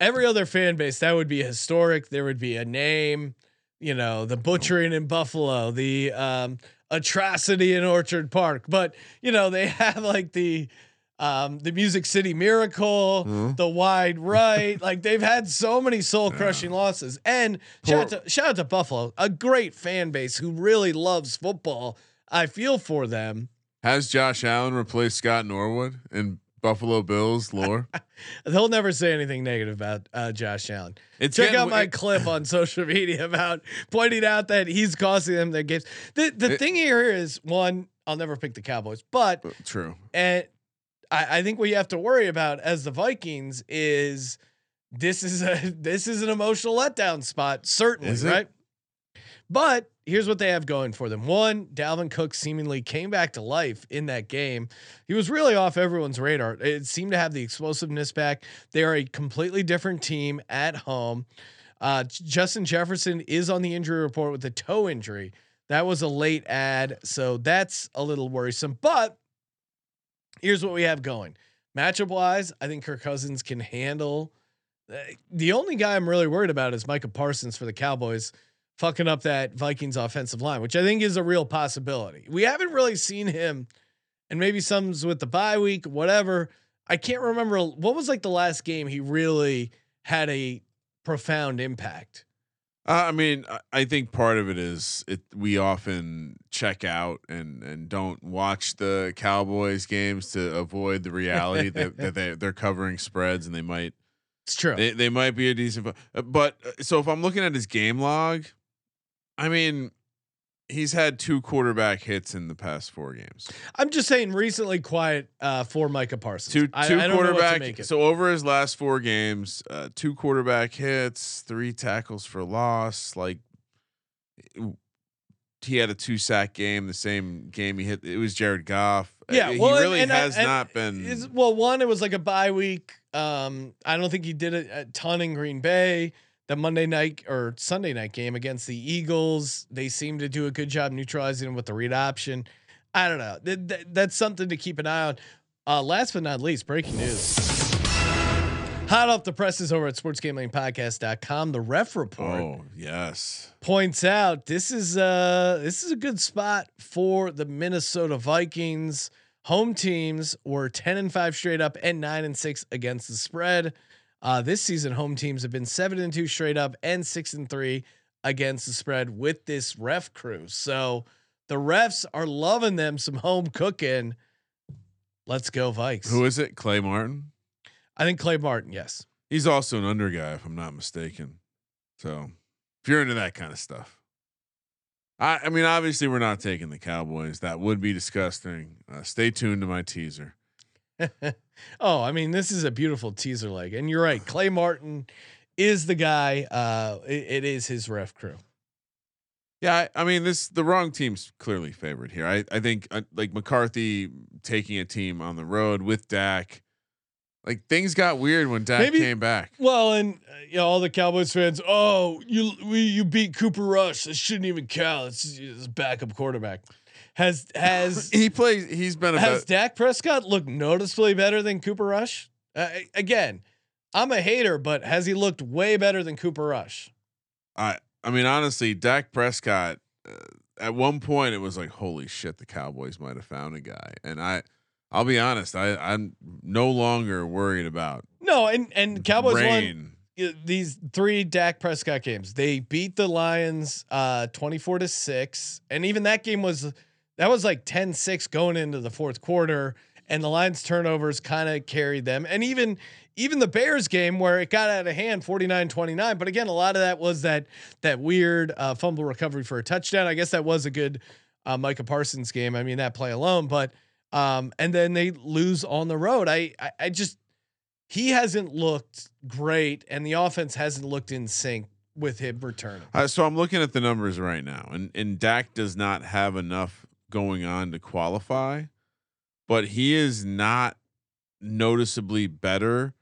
every other fan base that would be historic. There would be a name, you know, the butchering in Buffalo, the um, atrocity in Orchard Park. But you know, they have like the um, the Music City Miracle, Mhm. the Wide Right. like they've had so many soul crushing losses. And shout out, to, shout out to Buffalo, a great fan base who really loves football. I feel for them. Has Josh Allen replaced Scott Norwood in Buffalo Bills lore? They'll never say anything negative about uh, Josh Allen. It's Check out my clip on social media about pointing out that he's costing them their games. The the It- thing here is one, I'll never pick the Cowboys, but True. and I, I think what you have to worry about as the Vikings is this is a this is an emotional letdown spot, certainly, right? But here's what they have going for them. One, Dalvin Cook seemingly came back to life in that game. He was really off everyone's radar. It seemed to have the explosiveness back. They are a completely different team at home. Uh, Justin Jefferson is on the injury report with a toe injury. That was a late ad, so that's a little worrisome. But here's what we have going. Matchup wise, I think Kirk Cousins can handle. uh, The only guy I'm really worried about is Micah Parsons for the Cowboys fucking up that Vikings offensive line, which I think is a real possibility. We haven't really seen him, and maybe some's with the bye week, whatever. I can't remember what was like the last game he really had a profound impact. Uh, I mean, I- I think part of it is it. We often check out and and don't watch the Cowboys games to avoid the reality that, that they they're covering spreads and they might It's true. they, they might be a decent. But uh, so if I'm looking at his game log, I mean, he's had two quarterback hits in the past four games. I'm just saying recently quiet uh, for Micah Parsons. Two I- two I don't know what to make quarterback. So over his last four games, uh, two quarterback hits, three tackles for loss. Like he had a two sack game. The same game he hit. It was Jared Goff. Uh, Yeah, he well, really and I- has and not been. Is, well, one, it was like a bye week. Um, I don't think he did a, a ton in Green Bay. The Monday night or Sunday night game against the Eagles, they seem to do a good job neutralizing with the read option. I don't know. Th- th- that's something to keep an eye on. Uh, last but not least, breaking news. Hot off the presses over at sportsgamblingpodcast.com. The ref report oh yes. points out this is uh this is a good spot for the Minnesota Vikings. Home teams were 10 and 5 straight up and 9 and 6 against the spread. Uh this season home teams have been 7 and 2 straight up and 6 and 3 against the spread with this ref crew. So the refs are loving them some home cooking. Let's go Vikes. Who is it? Clay Martin. I think Clay Martin, yes. He's also an under guy, if I'm not mistaken. So if you're into that kind of stuff, I, I mean, obviously we're not taking the Cowboys. That would be disgusting. Uh, stay tuned to my teaser. oh, I mean, this is a beautiful teaser leg, and you're right. Clay Martin is the guy. Uh, it, it is his ref crew. Yeah, I, I mean, this the wrong team's clearly favored here. I I think uh, like McCarthy taking a team on the road with Dak, like things got weird when Dak Maybe- came back. Well, and uh, you know, all the Cowboys fans. Oh, you we you beat Cooper Rush. This shouldn't even count. It's, it's backup quarterback. Has has He plays. He's been a has Dak Prescott looked noticeably better than Cooper Rush? Uh, again, I'm a hater, but has he looked way better than Cooper Rush? I I mean, honestly, Dak Prescott. Uh, at one point, it was like, "Holy shit!" The Cowboys might have found a guy, and I, I'll be honest, I I'm no longer worried about No, and and Cowboys won. rain. uh, these three Dak Prescott games. They beat the Lions uh 24 to 6 and even that game was that was like 10-6 going into the fourth quarter and the Lions turnovers kind of carried them. And even even the Bears game where it got out of hand 49-29, but again a lot of that was that that weird uh fumble recovery for a touchdown. I guess that was a good uh Micah Parsons game. I mean that play alone, but um and then they lose on the road. I I, I just he hasn't looked great, and the offense hasn't looked in sync with him returning. Uh, so I'm looking at the numbers right now, and and Dak does not have enough going on to qualify, but he is not noticeably better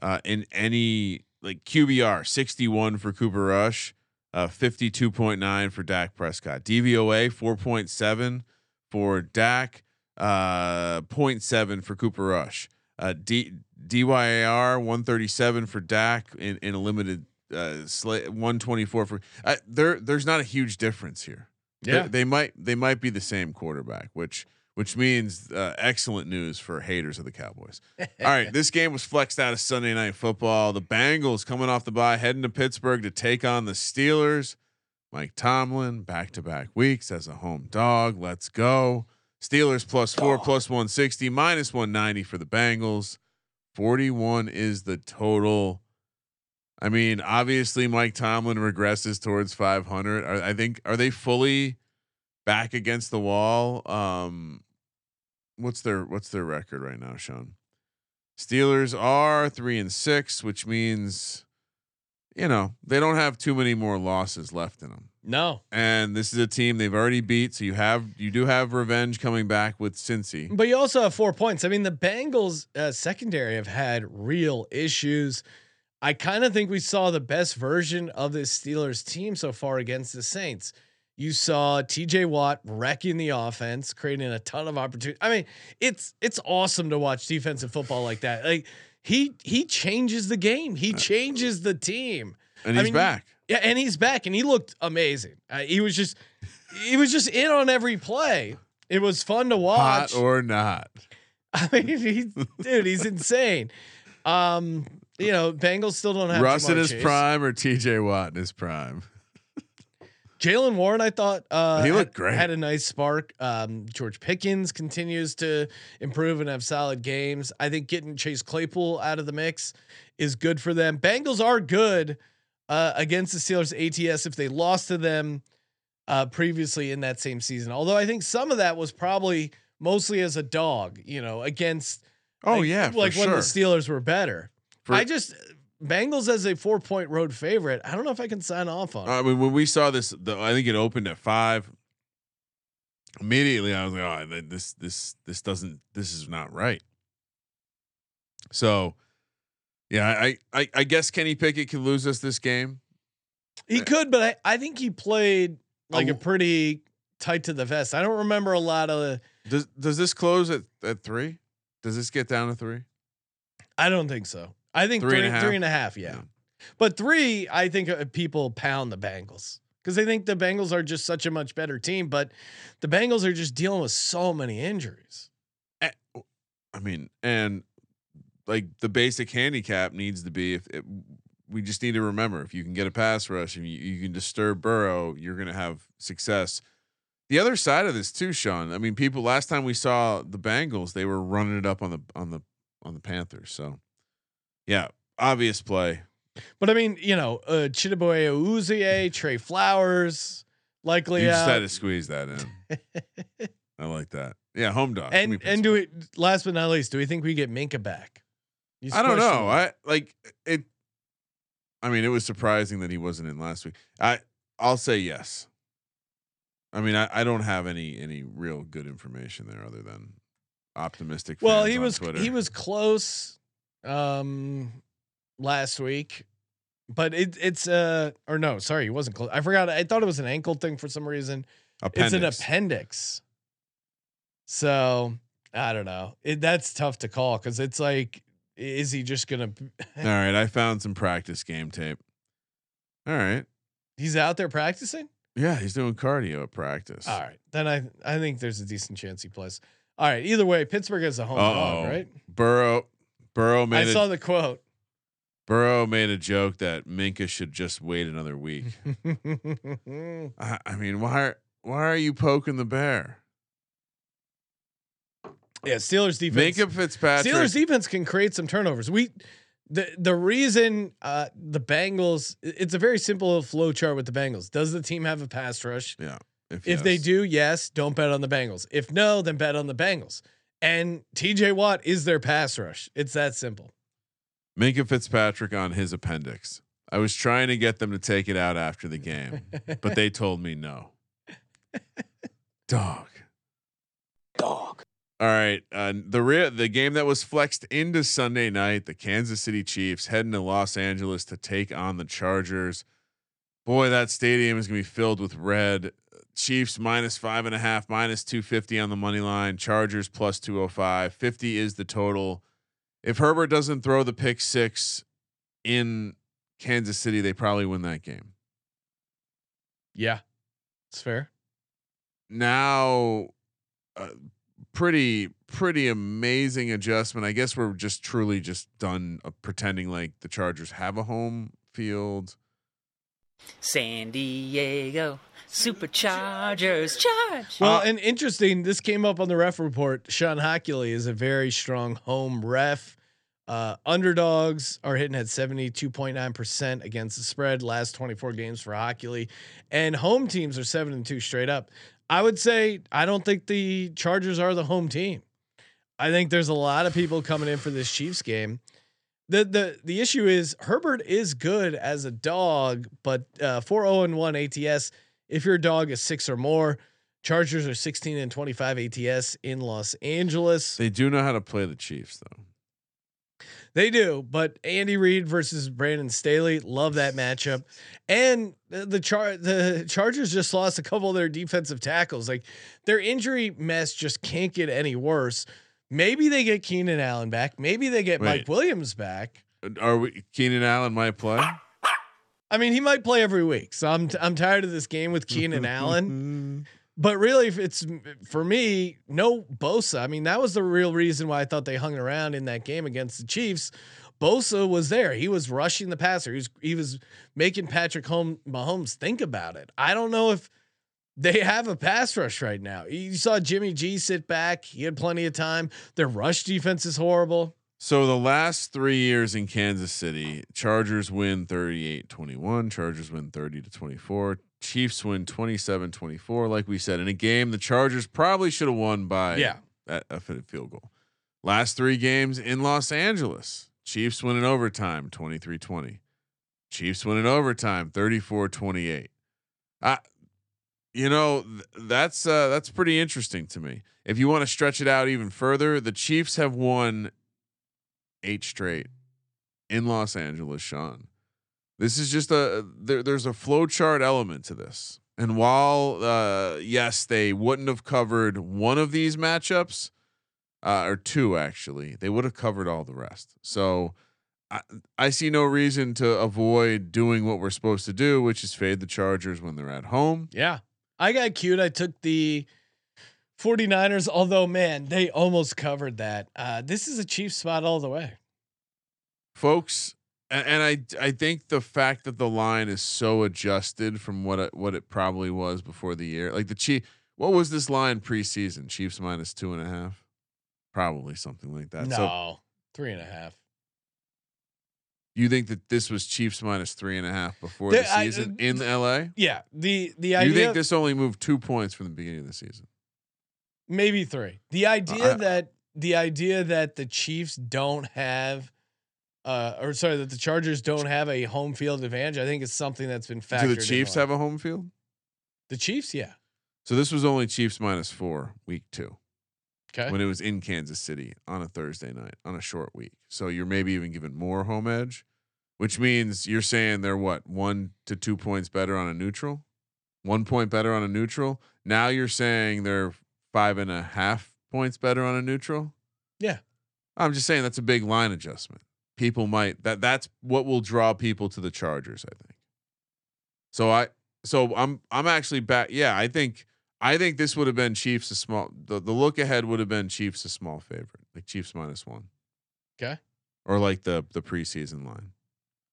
uh, in any like QBR 61 for Cooper Rush, uh, 52.9 for Dak Prescott, DVOA 4.7 for Dak, uh, 0.7 for Cooper Rush, uh, D DYAR 137 for Dak in in a limited uh sla- 124 for uh, there there's not a huge difference here. They- Yeah. They, might they might be the same quarterback, which which means uh, excellent news for haters of the Cowboys. All right, this game was flexed out of Sunday Night Football. The Bengals coming off the bye, heading to Pittsburgh to take on the Steelers. Mike Tomlin, back to back weeks as a home dog. Let's go. Steelers plus four, plus 160, minus 190 for the Bengals. 41 is the total. I mean, obviously, Mike Tomlin regresses towards 500. Are, I think, are they fully back against the wall? Um, what's their what's their record right now, Sean? Steelers are three and six, which means, you know, they don't have too many more losses left in them. No, And this is a team they've already beat, so you have you do have revenge coming back with Cincy. but you also have four points. I mean, the Bengals uh, secondary have had real issues. I kind of think we saw the best version of this Steelers team so far against the Saints. You saw TJ Watt wrecking the offense, creating a ton of opportunity. I mean, it's it's awesome to watch defensive football like that. Like he he changes the game. He changes the team. And I he's mean, back. Yeah, and he's back, and he looked amazing. Uh, he was just he was just in on every play. It was fun to watch. Hot or not. I mean, he's dude, he's insane. Um, you know, Bengals still don't have Russ Ja'Marr in his Chase. prime or TJ Watt in his prime. Jaylen Warren, I thought uh, He looked had, great. Had a nice spark. Um, George Pickens continues to improve and have solid games. I think getting Chase Claypool out of the mix is good for them. Bengals are good uh, against the Steelers ATS if they lost to them uh, previously in that same season. Although I think some of that was probably mostly as a dog, you know, against Oh like, yeah, for like when sure. the Steelers were better. For- I just Bengals as a four point road favorite. I don't know if I can sign off on. it. I mean, when we saw this, the, I think it opened at five. Immediately, I was like, "Oh, this, this, this doesn't, this is not right." So, yeah, I, I, I guess Kenny Pickett could lose us this game. He eh. could, but I, I think he played like a pretty tight to the vest. I don't remember a lot of. Does, does this close at at three? Does this get down to three? I don't think so. I think Three three, and a half? three and a half. Yeah, but three. I think uh, people pound the Bengals because they think the Bengals are just such a much better team. But the Bengals are just dealing with so many injuries. I mean, and like the basic handicap needs to be if it, we just need to remember if you can get a pass rush and you, you can disturb Burrow, you're going to have success. The other side of this too, Sean. I mean, people last time we saw the Bengals, they were running it up on the on the on the Panthers. So, yeah, obvious play. But I mean, you know, uh, Chidobe Awuzie, Trey Flowers, likely You just out. had to squeeze that in. I like that. Yeah, home dog. And and do we last but not least, do we think we get Minkah back? He's I don't know. questionable. I like it. I mean, it was surprising that he wasn't in last week. I I'll say yes. I mean, I, I don't have any any real good information there other than optimistic. well, he was Twitter. he was close um last week, but it it's uh or no, sorry, he wasn't close. I forgot. I thought it was an ankle thing for some reason. It's an Appendix. appendix. So I don't know. It, that's tough to call because it's like, is he just gonna? All right, I found some practice game tape. All right, He's out there practicing. yeah, he's doing cardio at practice. All right, then I I think there's a decent chance he plays. All right, either way, Pittsburgh has a home Uh-oh. dog, right? Burrow, Burrow I made a, saw the quote. Burrow made a joke that Minkah should just wait another week. I, I mean, why are why are you poking the bear? yeah, Steelers defense. Minkah Fitzpatrick. Steelers defense can create some turnovers. We the the reason uh the Bengals it's a very simple flow chart with the Bengals. Does the team have a pass rush? Yeah. If they yes. do, yes, don't bet on the Bengals. If no, then bet on the Bengals. And TJ Watt is their pass rush. It's that simple. Minkah Fitzpatrick on his appendix. I was trying to get them to take it out after the game, but they told me no. Dog. Dog. All right, uh, the re- the game that was flexed into Sunday night, the Kansas City Chiefs heading to Los Angeles to take on the Chargers. Boy, that stadium is gonna be filled with red. Chiefs minus five and a half, minus two fifty on the money line. Chargers plus two hundred five. Fifty is the total. If Herbert doesn't throw the pick six in Kansas City, they probably win that game. Yeah. It's fair. now uh, pretty pretty amazing adjustment. I guess we're just truly just done uh, pretending like the Chargers have a home field. San Diego Superchargers charge. Well, and interesting, this came up on the ref report. Shawn Hochuli is a very strong home ref. Uh, underdogs are hitting at 72.9% against the spread last 24 games for Hochuli. And home teams are seven and two straight up. I would say I don't think the Chargers are the home team. I think there's a lot of people coming in for this Chiefs game. The the the issue is Herbert is good as a dog, but uh 4 0 and 1 ATS if your dog is 6 or more. Chargers are 16 and 25 ATS in Los Angeles. They do know how to play the Chiefs though. They do, but Andy Reid versus Brandon Staley, love that matchup. And the the, char- the Chargers just lost a couple of their defensive tackles. Like their injury mess just can't get any worse. Maybe they get Keenan Allen back. Maybe they get Mike Williams back. Are we Keenan Allen might play? I mean, he might play every week. So I'm I'm tired of this game with Keenan Allen. But really, if it's for me, no Bosa. I mean, that was the real reason why I thought they hung around in that game against the Chiefs. Bosa was there. He was rushing the passer. He was he was making Patrick Home Mahomes think about it. I don't know if they have a pass rush right now. You saw Jimmy G sit back. He had plenty of time. Their rush defense is horrible. So the last three years in Kansas City, Chargers win 38-21, Chargers win 30 to 24, Chiefs win 27-24. Like we said, in a game the Chargers probably should have won by Yeah. a, a field goal. Last three games in Los Angeles, Chiefs win in overtime 23-20. Chiefs win in overtime 34-28. I you know th- that's uh, that's pretty interesting to me. If you want to stretch it out even further, the Chiefs have won eight straight in Los Angeles, Sean. This is just a there, there's a flow chart element to this. And while uh, yes, they wouldn't have covered one of these matchups, uh, or two actually, they would have covered all the rest. So I, I see no reason to avoid doing what we're supposed to do, which is fade the Chargers when they're at home. Yeah. I got cute. I took the 49ers, although, man, they almost covered that. Uh, this is a Chiefs spot all the way. folks and, i i think the fact that the line is so adjusted from what it, what it probably was before the year like the chief what was this line preseason chiefs minus two and a half probably something like that no, so three and a half. you think that this was chiefs minus three and a half before The- the I- season in la Yeah. The, the idea. you think this only moved two points from the beginning of the season maybe three. The idea I- that, the idea that the Chiefs don't have, uh, or sorry, that the Chargers don't have a home field advantage, I think is something that's been factored. do the chiefs have a home field the Chiefs? Yeah. so this was only chiefs minus four week two Okay. when it was in Kansas City on a Thursday night on a short week. So you're maybe even given more home edge, which means you're saying they're what one to two points better on a neutral, one point better on a neutral. Now you're saying they're five and a half points better on a neutral. Yeah. I'm just saying that's a big line adjustment. People might that that's what will draw people to the Chargers. I think. So I so I'm I'm actually back. Yeah, I think I think this would have been Chiefs a small. The, the look ahead would have been Chiefs a small favorite, like Chiefs minus one. Okay. Or like the the preseason line.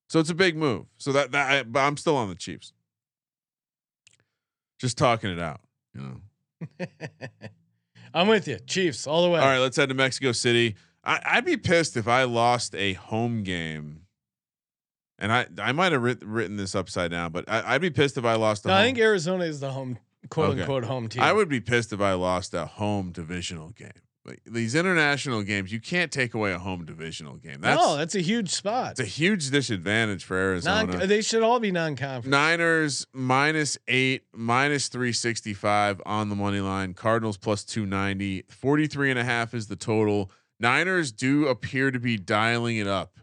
So it's a big move. So that that I, but I'm still on the Chiefs. Just talking it out, you know. I'm with you. Chiefs all the way. All right, let's head to Mexico City. I, I'd be pissed if I lost a home game. And I, I might have writ, written this upside down, but I, I'd be pissed if I lost a No, home. I think Arizona is the home, quote Okay. unquote, home team. I would be pissed if I lost a home divisional game. Like these international games, you can't take away a home divisional game. That's no, that's a huge spot. it's a huge disadvantage for Arizona. Non, they should all be non-conference. Niners minus eight, minus 365 on the money line. Cardinals plus 290. 43 and a half is the total. Niners do appear to be dialing it up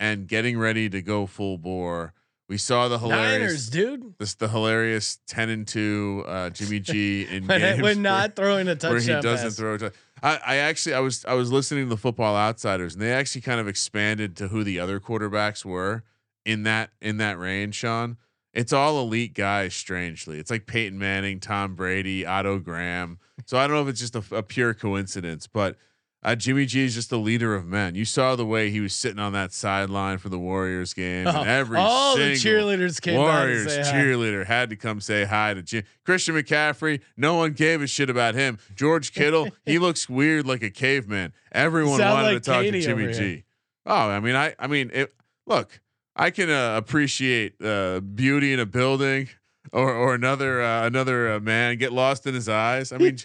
and getting ready to go full bore. We saw the hilarious, Niners, dude. this the hilarious 10 and 2 uh, Jimmy G in When, games when where- not throwing a touchdown where he doesn't pass. throw. A tou- I, I actually I was I was listening to the Football Outsiders and they actually kind of expanded to who the other quarterbacks were in that in that range, Sean. It's all elite guys. Strangely, it's like Peyton Manning, Tom Brady, Otto Graham. So I don't know if it's just a, a pure coincidence, but uh, Jimmy G is just the leader of men. You saw the way he was sitting on that sideline for the Warriors game. and every all the cheerleaders came Warriors say hi. cheerleader had to come say hi to Jim. Christian McCaffrey. No one gave a shit about him. George Kittle. he looks weird like a caveman. Everyone Sound wanted like to talk Katie to Jimmy G. Oh, I mean, I, I mean, it, look, I can uh, appreciate uh, beauty in a building or or another uh, another uh, man get lost in his eyes. I mean,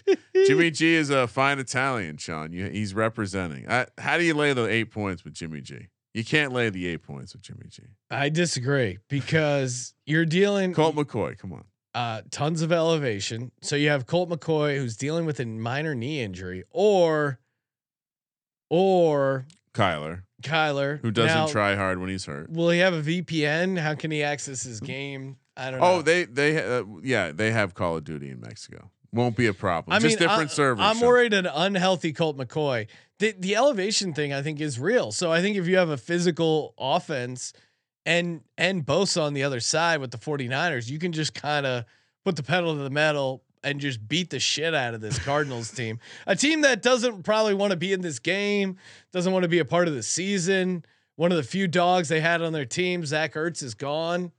Jimmy G is a fine Italian, Sean. You, he's representing. I, how do you lay the eight points with Jimmy G? You can't lay the eight points with Jimmy G. I disagree because you're dealing Colt McCoy, come on. uh, tons of elevation. So you have Colt McCoy who's dealing with a minor knee injury, or or Kyler, Kyler who doesn't Now, try hard when he's hurt. Will he have a VPN? How can he access his game? I don't know. Oh, they they uh, yeah they have Call of Duty in Mexico. Won't be a problem. I Just mean, different I, servers. I'm Sean. worried an unhealthy Colt McCoy. The the elevation thing I think is real. So I think if you have a physical offense and and Bosa on the other side with the 49ers, you can just kind of put the pedal to the metal and just beat the shit out of this Cardinals team. A team that doesn't probably want to be in this game, doesn't want to be a part of the season. One of the few dogs they had on their team, Zach Ertz, is gone.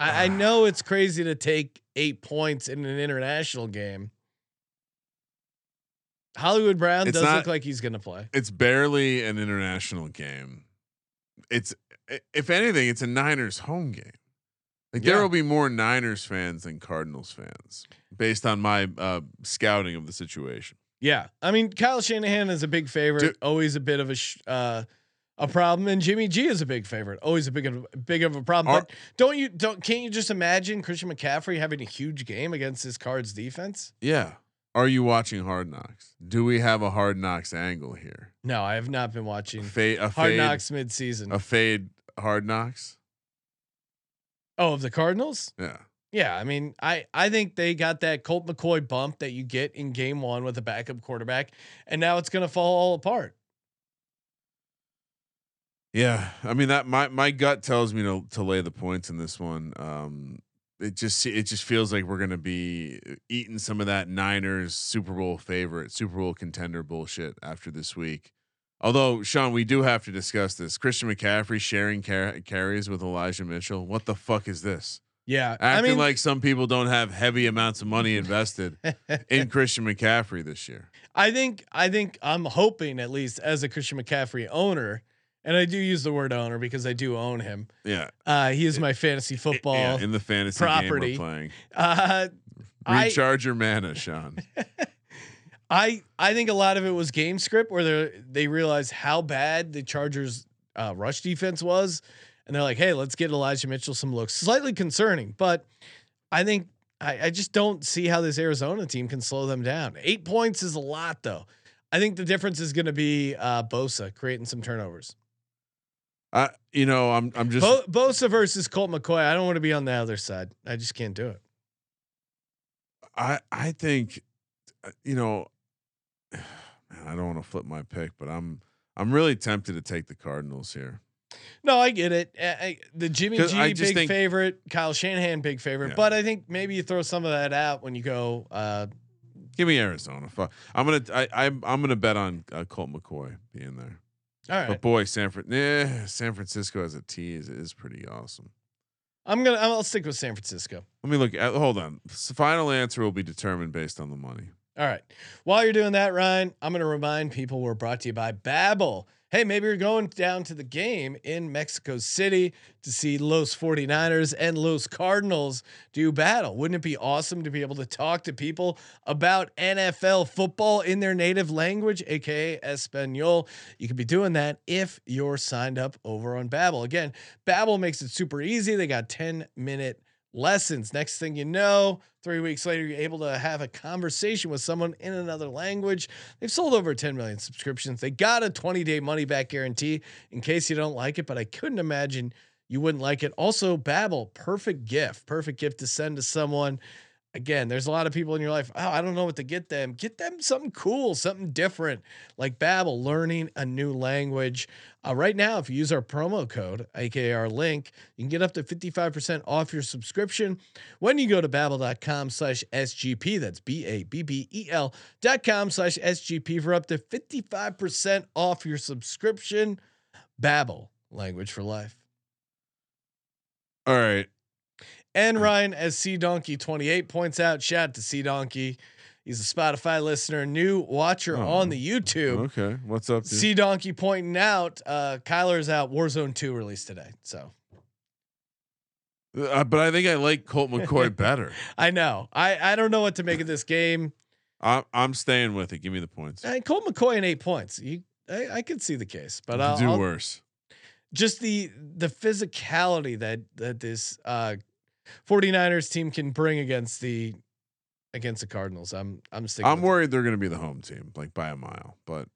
I, I know it's crazy to take eight points in an international game. Hollywood Brown It's does not- look like he's going to play. It's barely an international game. It's if anything, it's a Niners home game. Like there will be more Niners fans than Cardinals fans, based on my uh, scouting of the situation. Yeah, I mean Kyle Shanahan is a big favorite, Dude. always a bit of a sh- uh, a problem, and Jimmy G is a big favorite, always a big of, big of a problem. Are- but don't you don't can't you just imagine Christian McCaffrey having a huge game against this Cards defense? Yeah. Are you watching Hard Knocks? Do we have a Hard Knocks angle here? No, I have not been watching Fade, a Hard fade, Knocks mid season. a fade Hard Knocks. oh, of the Cardinals? Yeah. Yeah, I mean, I I think they got that Colt McCoy bump that you get in game one with a backup quarterback, and now it's going to fall all apart. Yeah, I mean that my my gut tells me to to lay the points in this one. Um, it just it just feels like we're gonna be eating some of that Niners Super Bowl favorite, Super Bowl contender bullshit after this week. Although Sean, we do have to discuss this. Christian McCaffrey sharing car- carries with Elijah Mitchell. What the fuck is this? Yeah, Acting I mean, like some people don't have heavy amounts of money invested in Christian McCaffrey this year. I think I think I'm hoping at least as a Christian McCaffrey owner, and I do use the word owner because I do own him. Yeah, Uh, he is my fantasy football. yeah, in the fantasy property. playing. uh, I, your mana, Sean. I I think a lot of it was game script where they they realized how bad the Chargers uh, rush defense was, and they're like, hey, let's get Elijah Mitchell some looks. Slightly concerning, but I think I, I just don't see how this Arizona team can slow them down. Eight points is a lot, though. I think the difference is going to be uh, Bosa creating some turnovers. I, you know, I'm, I'm just, Bo- Bosa versus Colt McCoy. I don't want to be on the other side. I just can't do it. I, I think, uh, you know, man, I don't want to flip my pick, but I'm, I'm really tempted to take the Cardinals here. No, I get it. I, I- the Jimmy G I big think- favorite, Kyle Shanahan big favorite, Yeah. but I think maybe you throw some of that out when you go. Uh, Give me Arizona. Fuck. I'm gonna, I, I'm, I'm gonna bet on uh, Colt McCoy being there. All right, But boy, San Fran, San Francisco as a tease is pretty awesome. I'm gonna. I'll stick with San Francisco. Let me look. At, hold on. S- Final answer will be determined based on the money. All right. While you're doing that, Ryan, I'm going to remind people we're brought to you by Babbel. Hey, maybe you're going down to the game in Mexico City to see Los 49ers and Los Cardinals do battle. Wouldn't it be awesome to be able to talk to people about NFL football in their native language, aka Espanol? You could be doing that if you're signed up over on Babbel. Again, Babbel makes it super easy. They got 10 minute lessons. Next thing you know, three weeks later, you're able to have a conversation with someone in another language. They've sold over 10 million subscriptions. They got a 20 day money back guarantee in case you don't like it, but I couldn't imagine you wouldn't like it. Also, Babbel, perfect gift, perfect gift to send to someone. Again, there's a lot of people in your life. Oh, I don't know what to get them. Get them something cool, something different, like Babbel, learning a new language. Uh, right now, if you use our promo code, aka our link, you can get up to 55% off your subscription when you go to babbel.com slash SGP. That's B-A-B-B-E-L dot com slash SGP for up to 55% off your subscription. Babbel, language for life. All right. And Ryan, as C Donkey 28 points out, shout out to C Donkey. He's a Spotify listener, new watcher Oh, on the YouTube. Okay. What's up? C Donkey pointing out, uh, Kyler's out. Warzone 2 released today. So Uh, but I think I like Colt McCoy better. I know. I, I don't know what to make of this game. I'm I'm staying with it. Give me the points. Uh, Colt McCoy in eight points. You, I, I could see the case, but I'll, do I'll- worse. just the the physicality that that this uh 49ers team can bring against the against the Cardinals. I'm I'm sticking. I'm worried they're going to be the home team, like by a mile. But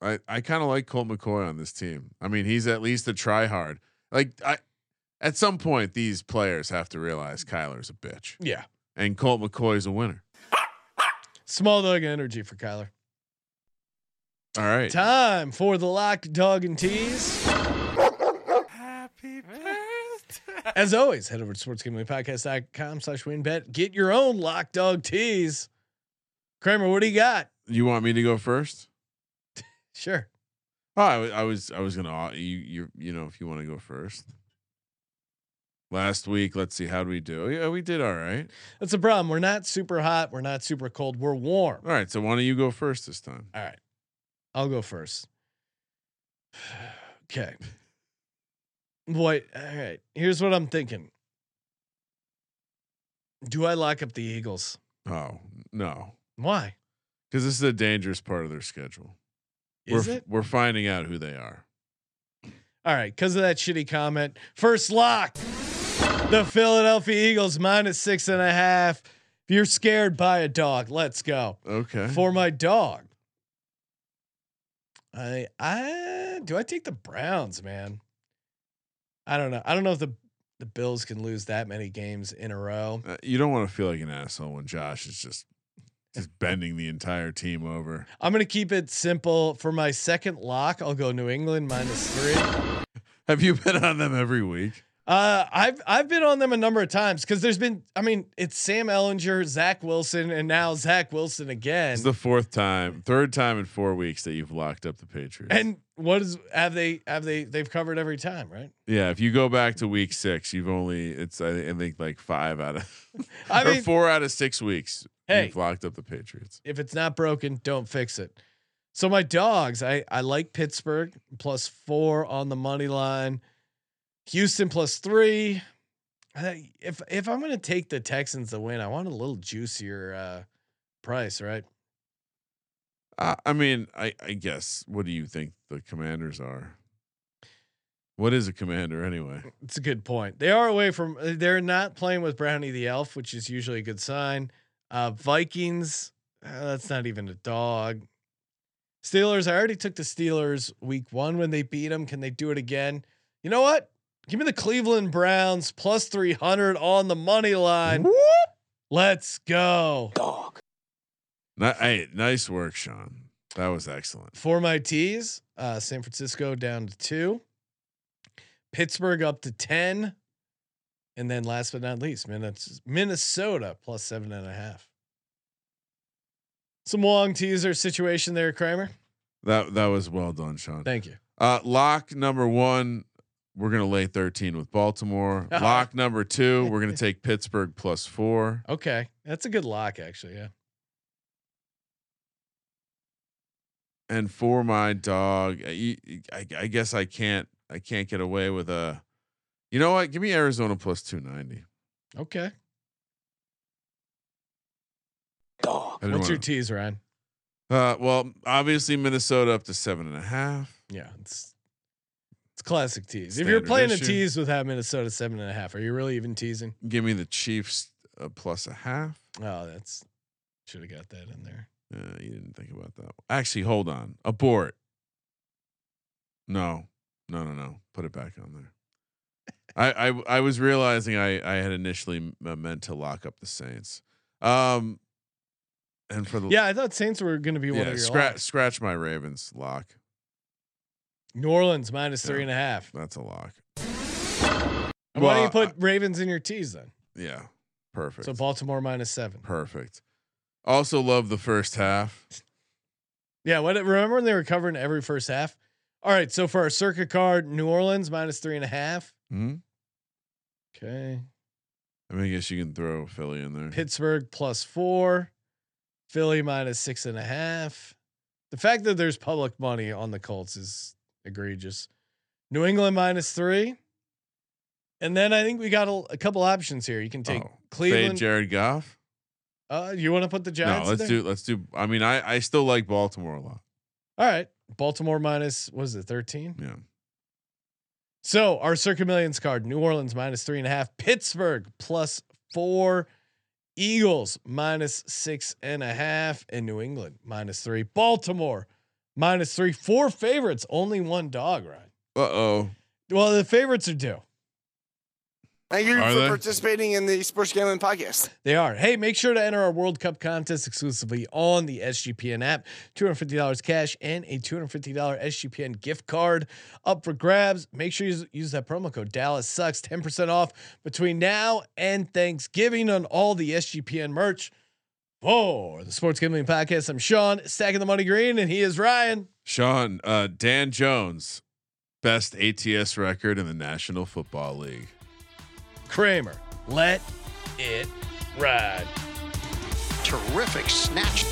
I I kind of like Colt McCoy on this team. I mean, he's at least a try hard. Like I, at some point, these players have to realize Kyler's a bitch, Yeah. and Colt McCoy's a winner. Small dog energy for Kyler. All right. Time for the lock dog and tease. As always, head over to sportsgamblingpodcast.com slash wynnbet. Get your own lock dog tease. Kramer, what do you got? You want me to go first? Sure. Oh, I, I was I was gonna uh, you you you know if you want to go first. Last week, let's see how do we do? Yeah, we did all right. That's the problem. We're not super hot. We're not super cold. We're warm. All right, so why don't you go first this time? All right. I'll go first. Okay. What? All right. Here's what I'm thinking. Do I lock up the Eagles? Oh no, Why? because this is a dangerous part of their schedule. Is we're, it? We're finding out who they are. All right. Because of that shitty comment. First lock. The Philadelphia Eagles minus six and a half. If you're scared, buy a dog. Let's go. Okay. For my dog. I I do I take the Browns, man. I don't know. I don't know if the the Bills can lose that many games in a row. Uh, you don't want to feel like an asshole when Josh is just just bending the entire team over. I'm gonna keep it simple. For my second lock, I'll go New England minus three. Have you been on them every week? Uh, I've I've been on them a number of times because there's been. I mean, it's Sam Ehlinger, Zach Wilson, and now Zach Wilson again. It's the fourth time, third time in four weeks that you've locked up the Patriots. and what is have they have they they've covered every time, right? yeah, if you go back to week six, you've only it's I think like five out of I or mean, four out of six weeks. Hey. you've locked up the Patriots. if it's not broken, don't fix it. So my dogs, I I like Pittsburgh plus four on the money line. Houston plus three. If if I'm gonna take the Texans to win, I want a little juicier uh, price, right? Uh, I mean, I I guess. What do you think the Commanders are? What is a commander anyway? It's a good point. They are away from. uh, They're not playing with Brownie the Elf, which is usually a good sign. Uh, Vikings. uh, that's not even a dog. Steelers. I already took the Steelers week one when they beat them. Can they do it again? You know what? Give me the Cleveland Browns plus three hundred on the money line. Let's go Hey, nice work, Sean. That was excellent. for my tees. Uh, San Francisco down to two. Pittsburgh up to ten. And then last but not least, Minnesota plus seven and a half. Some long teaser situation there, Kramer. That that was well done, Sean. Thank you. Uh, lock number one, we're gonna lay 13 with Baltimore. Lock number two, we're gonna take Pittsburgh plus four. Okay, that's a good lock, actually. Yeah. And for my dog, I, I, I guess I can't I can't get away with a. You know what? Give me Arizona plus 290. Okay. Dog. What's your wanna- tease, Ryan? Uh, well, obviously Minnesota up to seven and a half. Yeah, it's it's classic tease. if you're Standard playing a issue. tease without Minnesota seven and a half, are you really even teasing? Give me the Chiefs uh, plus a half. Oh, that's should have got that in there. Uh, you didn't think about that. Actually, hold on. Abort. No, no, no, no. Put it back on there. I, I, I was realizing I, I had initially uh, meant to lock up the Saints. Um, and for the Yeah, I thought Saints were going to be one of your scratch locks. scratch my Ravens lock. New Orleans minus three Yeah. and a half. That's a lock. And Why don't you Well, put Ravens in your tees then? Yeah, perfect. So Baltimore minus seven. perfect. Also love the first half. Yeah, what? Remember when they were covering every first half? All right, so for our Circa card, New Orleans minus three and a half. hmm Okay, I mean, I guess you can throw Philly in there. Pittsburgh plus four, Philly minus six and a half. The fact that there's public money on the Colts is egregious. New England minus three, and then I think we got a, a couple options here. You can take Oh, Cleveland. Jared Goff. Uh, you want to put the Giants? No, let's do let's do. I mean, I I still like Baltimore a lot. All right, Baltimore minus was it thirteen? Yeah. So our Circa Millions card: New Orleans minus three and a half, Pittsburgh plus four, Eagles minus six and a half, and New England minus three. Baltimore minus three. Four favorites, only one dog. Right. Uh oh. Well, the favorites are due. Thank you Are for they? participating in the Sports Gambling Podcast. They are. Hey, make sure to enter our World Cup contest exclusively on the SGPN app. $250 cash and a $250 SGPN gift card up for grabs. Make sure you use, use that promo code Dallas Sucks. 10% off between now and Thanksgiving on all the SGPN merch. For the Sports Gambling Podcast, I'm Sean, stacking the money green, and he is Ryan. Sean, uh, Dan Jones, best ATS record in the National Football League. Kramer. Let it ride. Terrific snatch.